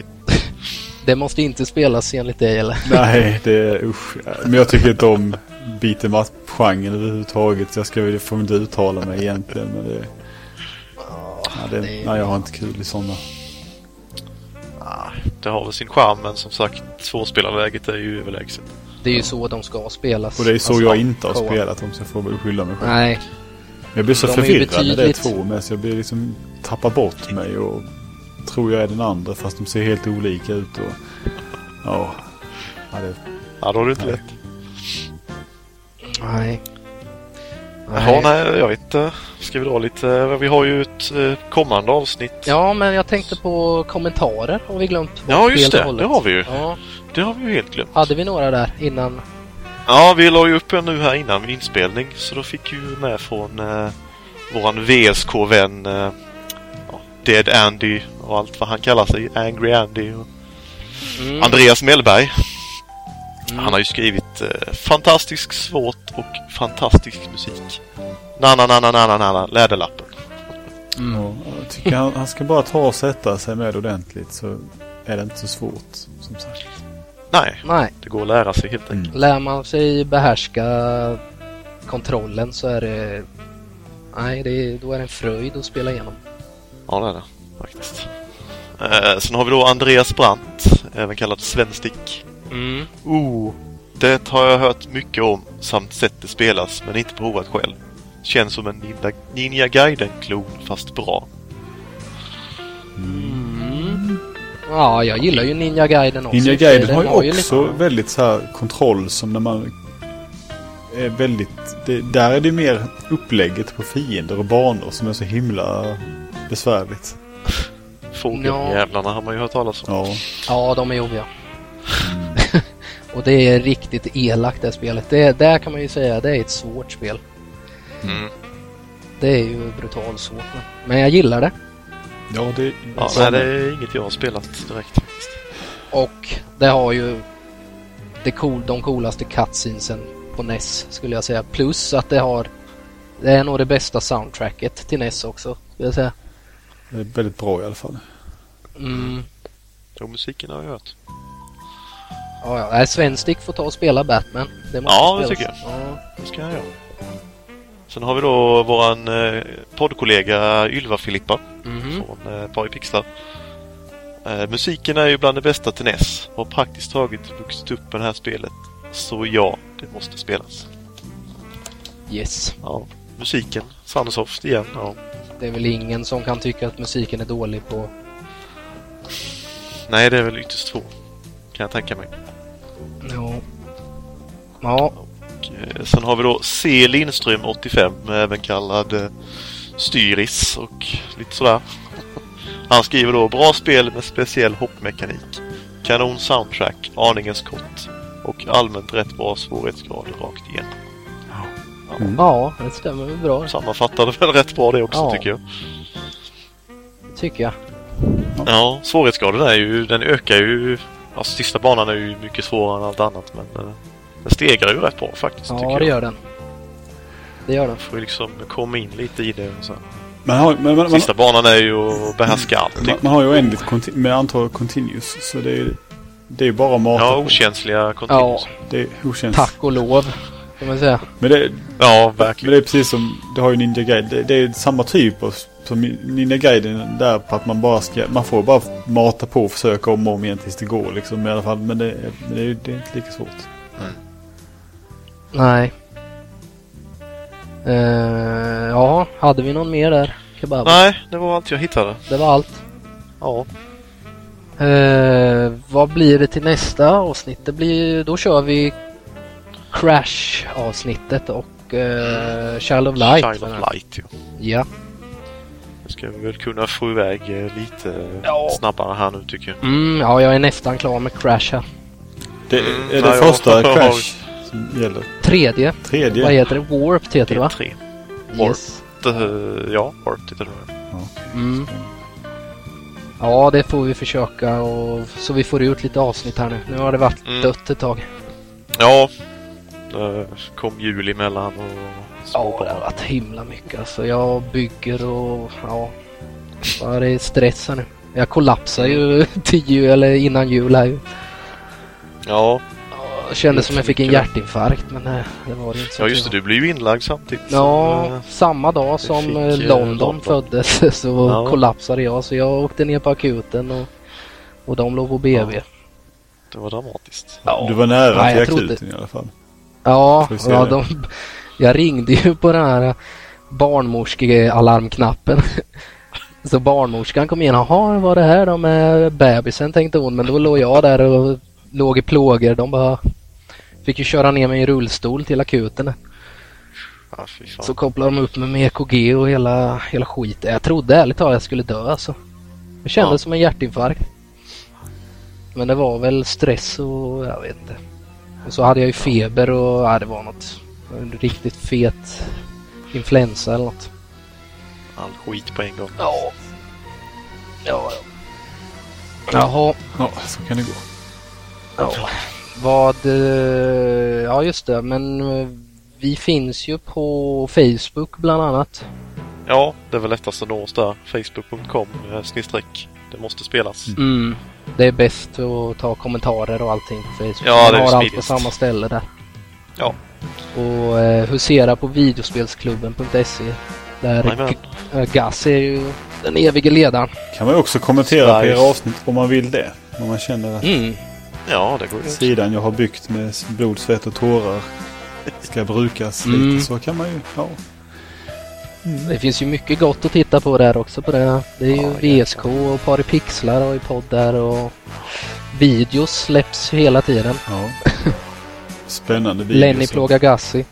det måste inte spelas enligt dig eller? Nej, det är usch. Men jag tycker inte om beat em up-genren överhuvudtaget. Jag ska väl får inte uttala mig egentligen. Men det, ja, det, nej, jag har inte kul i sådana. Det har väl sin charm, men som sagt, tvåspelarläget är ju överlägset. Det är ju så de ska spelas. Och det är så Alltså, jag inte har spelat om så jag får väl skylla mig själv. Nej, Jag blir så De förvirrad när det är betydligt- två med så jag blir liksom tappar bort mig och tror jag är den andra fast de ser helt olika ut och ja. ja det, Ja, då har du inte lätt. nej. Jaha, nej, jag vet inte. Ska vi dra lite? Vi har ju ett eh, kommande avsnitt. Ja, men jag tänkte på kommentarer har vi glömt. Ja, just det. hållet. Det har vi ju. Ja, Det har vi ju helt glömt. hade vi några där innan? Ja, vi la ju upp en nu här innan inspelning. Så då fick ju med från eh, våran VSK-vän eh, ja, Dead Andy och allt vad han kallar sig. Angry Andy och Mm. Andreas Mellberg. Mm. Han har ju skrivit eh, fantastiskt svårt och fantastisk musik. Na na na na na na na na Läderlappen. Mm. ja, jag tycker han, han ska bara ta och sätta sig med ordentligt så är det inte så svårt som sagt. Nej, Nej, det går att lära sig helt enkelt. lär man sig behärska kontrollen så är det... Nej, det är, då är det en fröjd att spela igenom. Ja, det är det faktiskt. Eh, sen har vi då Andreas Brandt, även kallad Svenstik. Mm. Oh, det har jag hört mycket om samt sett det spelas men inte provat själv. Känns som en Ninja, Ninja Gaiden-klon fast bra. Mm. Ja, jag gillar ju Ninja Gaiden också. Ninja. Gaiden Den har ju lite- också väldigt så här kontroll som när man är väldigt... Det, där är det mer upplägget på fiender och banor som är så himla besvärligt. Fågeljävlarna har man ju hört talas om. Ja. Ja, de är jobbiga. Och det är riktigt elakt det spelet. Det, där kan man ju säga det är ett svårt spel. Mm. Det är ju brutalt svårt. Men, men jag gillar det. Ja, det... Ja, nej, det är inget jag har spelat direkt faktiskt. Och det har ju det cool, de coolaste cutscenesen på NES skulle jag säga. Plus att det har det är nog det bästa soundtracket till NES också. Skulle jag säga. det är väldigt bra i alla fall. Mm. Jo, musiken har jag hört. Ja, ja. Nej, Svenstik får ta och spela Batman. Det måste Ja, det tycker jag. Ja. Det ska jag göra. Sen har vi då våran eh, poddkollega Ylva Filippa Mhm. från eh, Paripixlar. Eh, musiken är ju bland det bästa till NES. Har praktiskt taget vuxit upp med det här spelet. Så ja, det måste spelas. Yes. Ja. musiken. Sunsoft igen. Ja. Det är väl ingen som kan tycka att musiken är dålig på... Nej, det är väl ytterst få. Kan jag tänka mig. Ja. Ja. Och, eh, sen har vi då C. Lindström 85, även kallad eh, Styris och lite sådär. Han skriver då bra spel med speciell hoppmekanik. Kanon soundtrack, aningens kort och allmänt rätt bra svårighetsgrad rakt igenom. Mm. Ja, det stämmer väl bra. Sammanfattade väl rätt bra det också Ja. tycker jag. Tycker jag. Ja, svårighetsgraden är ju, den ökar ju. Alltså sista banan är ju mycket svårare än allt annat men eh, den stegrar ju rätt bra faktiskt. tycker Ja, jag. det gör den. Det gör den. Får ju liksom komma in lite i det. Och så. Man har, men, man, Sista banan är ju att behärska allt. man, man har ju oändligt med antal continuous. Så det är ju det är ju bara mata Ja, okänsliga continuous. Det är okänsligt. Tack och lov, kan man säga. Men det, Ja, men verkligen. det är precis som, det har ju Ninja Gaiden. Det, det är samma typ av, som Ninja Gaiden där på att man bara ska, man får bara mata på och försöka om och om igen tills det går liksom i alla fall. Men det, det, är, det är inte lika svårt. Nej. Uh, ja, hade vi någon mer där? Kebab? Nej, det var allt jag hittade. Det var allt. Ja, Eh, vad blir det till nästa avsnitt? Det blir, då kör vi Crash avsnittet och uh, Child of Light. Child of Light. Ja. Ja. Nu ska vi väl kunna få iväg eh, lite Ja. snabbare här nu tycker jag. Mm, ja, jag är nästan klar med Crash här. Det Mm, är det första Crash som gäller. Tredje. Tredje. Vad heter det? Warped heter det va? P3. Warp. Yes. Eh, Ja, Warp heter det. Mm. Ja, det får vi försöka och så vi får ut lite avsnitt här nu. Nu har det varit Mm. dött ett tag. Ja, det kom jul emellan och Har varit himla mycket. Alltså jag bygger och ja. ja det är stress här nu. Jag kollapsar ju till jul, eller innan jul här ju. Ja, Jag kände som jag fick en hjärtinfarkt men nej, det var det inte. så ja just det. Du blev ju inlagd samtidigt. Ja, som, eh, samma dag som fick, eh, eh, London, London. föddes så Ja. kollapsade jag. Så jag åkte ner på akuten och, och de låg på BB. Ja. Det var dramatiskt. Ja. Du var nära Nej, till jag trodde- akuten i alla fall. Ja, ja de, jag ringde ju på den här barnmorskealarmknappen. Så barnmorskan kom in. Jaha, vad är det här då med bebisen tänkte hon. Men då låg jag där och låg i plågor. De bara fick ju köra ner mig i rullstol till akuten. Ja. Så kopplade de upp mig med EKG och hela, hela skiten. Jag trodde ärligt talat jag skulle dö alltså. Det kändes Ja. som en hjärtinfarkt. Men det var väl stress och jag vet inte. Och så hade jag ju feber och ja, det var något en riktigt fet influensa eller något. All skit på en gång. Ja. Ja, ja. Jaha. Ja, så kan det gå. Ja. Vad... eh, Ja just det men eh, vi finns ju på Facebook bland annat. Ja, det är väl lättast att nå oss där. Facebook.com eh, snedstreck. Det måste spelas. Mm. Det är bäst att ta kommentarer och allting på Facebook. Ja, det är har allt på samma ställe där. Ja. Och eh, husera på videospelsklubben.se. Där äh, Gas är ju den evige ledaren. Kan man också kommentera på Nice. era avsnitt om man vill det. Om man känner att Mm. Ja, det går sidan jag har byggt med blod, svett och tårar ska brukas Mm. lite så kan man ju. Ja. Det finns ju mycket gott att titta på där också på det. Det är ju Ja, VSK och Paripixlar och i podd där och videos släpps hela tiden. ja. Spännande videos. Lenny plågar Gassi.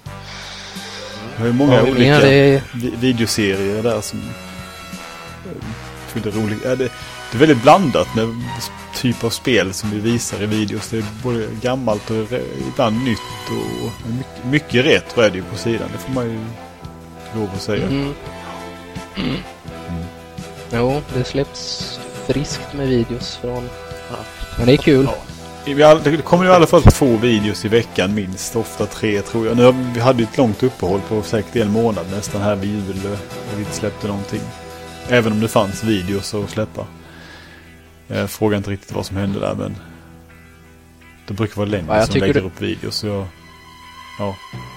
Har ju många vi olika? Det är, vi- videoserier där som eh, fyller roligt. Ja, det, det är väldigt blandat med typ av spel som vi visar i videos. Det är både gammalt och ibland nytt och mycket, mycket retro är det ju på sidan. Det får man ju lov att säga. Mm. Mm. Jo, det släpps friskt med videos från... Ja. Men det är kul. All, det kommer ju i alla fall två videos i veckan minst. Ofta tre tror jag. Nu vi hade ett långt uppehåll på säkert en månad nästan här vid jul. eh, vi inte släppte någonting. Även om det fanns videos att släppa. Jag frågar inte riktigt vad som hände där men. Det brukar vara Lenny Ja, som lägger det- upp videos. Så jag, ja.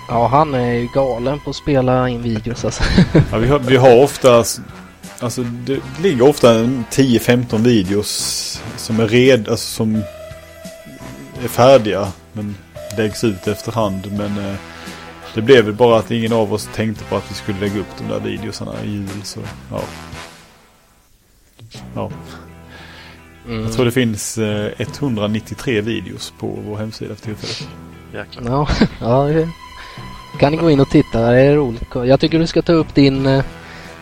Ja, han är ju galen på att spela in videos alltså. Ja, vi, har, vi har ofta, alltså det ligger ofta en 10-15 videos som är red, alltså som är färdiga men läggs ut efterhand. Men eh, Det blev väl bara att ingen av oss tänkte på att vi skulle lägga upp de där videosarna i jul. Så, ja. Ja. Mm. Jag tror det finns eh, 193 videos på vår hemsida för tillfället. Jäklar. Ja, ja det kan ni gå in och titta. Det är roligt. Jag tycker du ska ta upp din eh,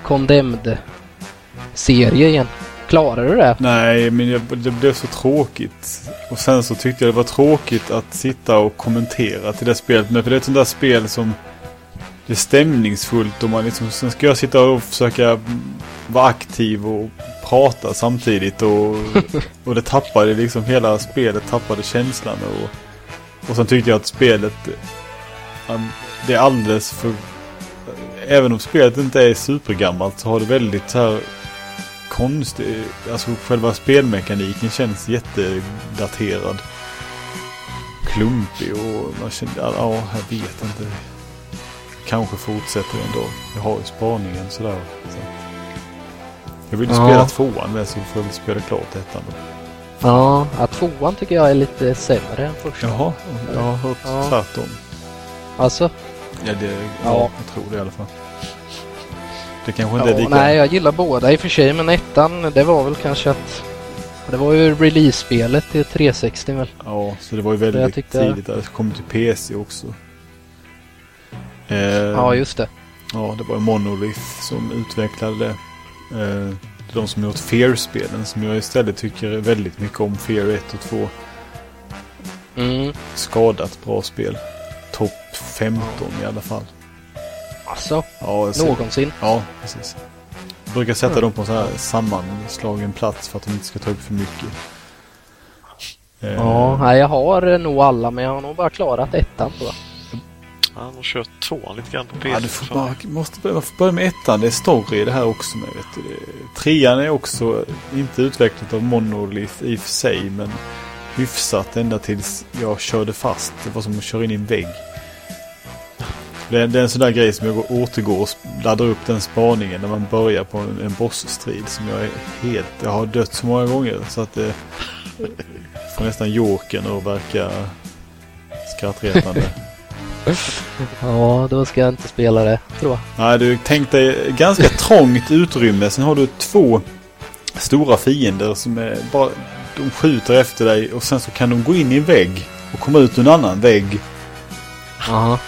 Condemned-serie igen. Klarar du det? Nej, men jag, det blev så tråkigt. Och sen så tyckte jag det var tråkigt att sitta och kommentera till det spelet. Men för det är ett sånt där spel som det är stämningsfullt och man liksom, sen ska jag sitta och försöka vara aktiv och prata samtidigt och, och det tappade liksom hela spelet tappade känslan och, och sen tyckte jag att spelet det är alldeles för även om spelet inte är supergammalt så har det väldigt så här konstig, alltså själva spelmekaniken känns jättedaterad. Klumpig och man känner, ja jag vet inte. Kanske fortsätter ändå. Jag har ju spaningen sådär. Så. Jag vill ju Ja. spela tvåan med så får jag väl spela klart ettan då. Ja, ja, tvåan tycker jag är lite sämre än första. Jaha, jag har hört Ja. tvärtom. Alltså? Ja, det, ja. Ja. jag tror det i alla fall. Det kanske inte är Ja, lika... nej, jag gillar båda i och för sig, men ettan, det var väl kanske att... Det var ju release-spelet till 360 väl? Ja, så det var ju väldigt tyckte- tidigt. Det kom till PC också. Eh, Ja, just det. Ja, det var Monolith som utvecklade det. Eh, de som gjort Fear-spelen som jag istället tycker väldigt mycket om. Fear 1 och 2. Mm. Skadat bra spel. Topp 15 i alla fall. Alltså, Ja, någonsin. Ja, precis. Jag brukar sätta Mm. dem på en sån här sammanslagen plats för att de inte ska ta upp för mycket. Eh, Ja, nej, jag har nog alla, men jag har nog bara klarat ettan tror jag. Han har kört tvåan lite grann på PC. Ja, du får bara, måste börja, får börja med ettan. Det är story i det här också med. Vet du. Trean är också inte utvecklat av Monolith i och för sig. Men hyfsat ända tills jag körde fast. Det var som att köra in i en vägg. Det är, det är en sån där grej som jag går, återgår och laddar upp den spaningen när man börjar på en, en bossstrid. Som jag är helt... Jag har dött så många gånger så att det får nästan jokern att verka skrattretande. Ja, då ska jag inte spela det, tror jag. Nej, du tänk dig ganska trångt utrymme. Sen har du två stora fiender som är bara... De skjuter efter dig och sen så kan de gå in i en vägg och komma ut ur en annan vägg. Aha.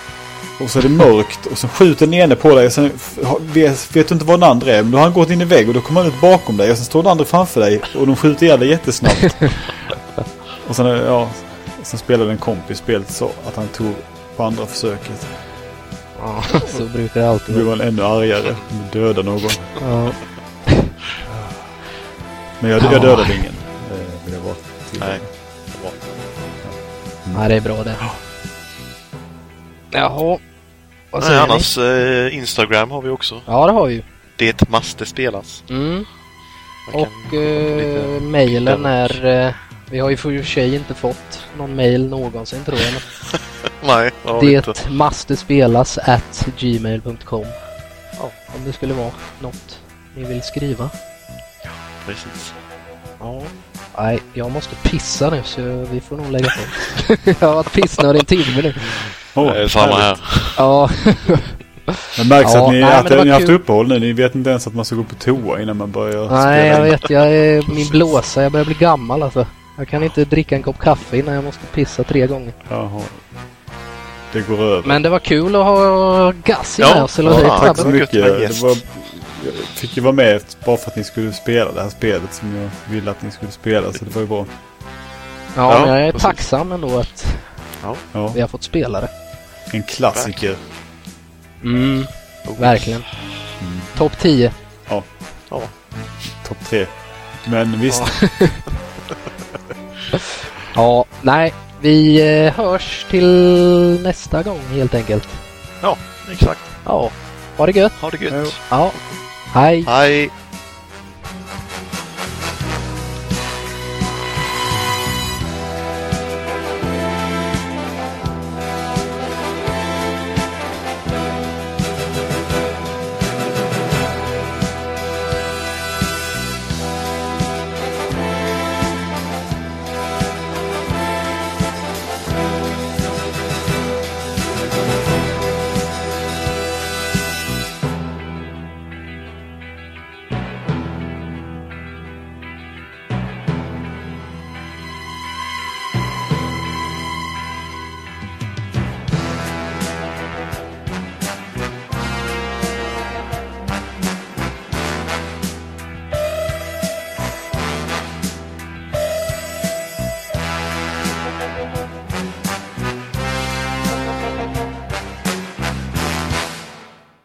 Och så är det mörkt och så skjuter den ene på dig och sen vet, vet du inte var den andra är. Men då har han gått in i vägg och då kommer han ut bakom dig och sen står den andra framför dig och de skjuter ihjäl dig jättesnabbt. och sen, är- ja, sen spelade en kompis spelet så att han tog på andra försöket. Ja, så brukar det Då alltid blir vara. man ännu argare. Döda någon. Ja. Men jag, jag dödade ingen. Vill jag vara till. Nej. Bra. Nej, det är bra det. Jaha. Vad Nej, säger ni? annars eh, Instagram har vi också. Ja, det har vi ju. Det måste spelas. Mm. Man Och eh, mejlen är... Eh, vi har ju för sig inte fått någon mejl någonsin tror jag. Nej, det har vi inte. det måste spelas at gmail.com. Ja. Om det skulle vara något ni vill skriva. Precis. Ja. Nej, jag måste pissa nu så vi får nog lägga på. jag har varit pissnödig en timme nu. Åh, det är samma härligt. här. Ja, Det märks Ja, att ni, nej, att ni har haft kul. uppehåll nu. Ni vet inte ens att man ska gå på toa innan man börjar nej jag in. vet. Jag är min blåsa. Jag börjar bli gammal alltså. Jag kan inte dricka en kopp kaffe innan jag måste pissa tre gånger. Jaha. Det går över. Men det var kul att ha Gassi Ja, med oss. Eller ja, tack så mycket. Det var, jag fick ju vara med bara för att ni skulle spela det här spelet som jag ville att ni skulle spela. Så det var ju bra. Ja, Ja, men jag är precis. tacksam ändå att Ja, vi har fått spela det. En klassiker. Mm, Oh. verkligen. Mm. Topp 10. Ja. Topp tre. Men visst. Ja, nej. Vi eh, hörs till nästa gång helt enkelt. Exakt. Ja, ha det gött. Ha det Ja. gött. Ja, hej. Hej.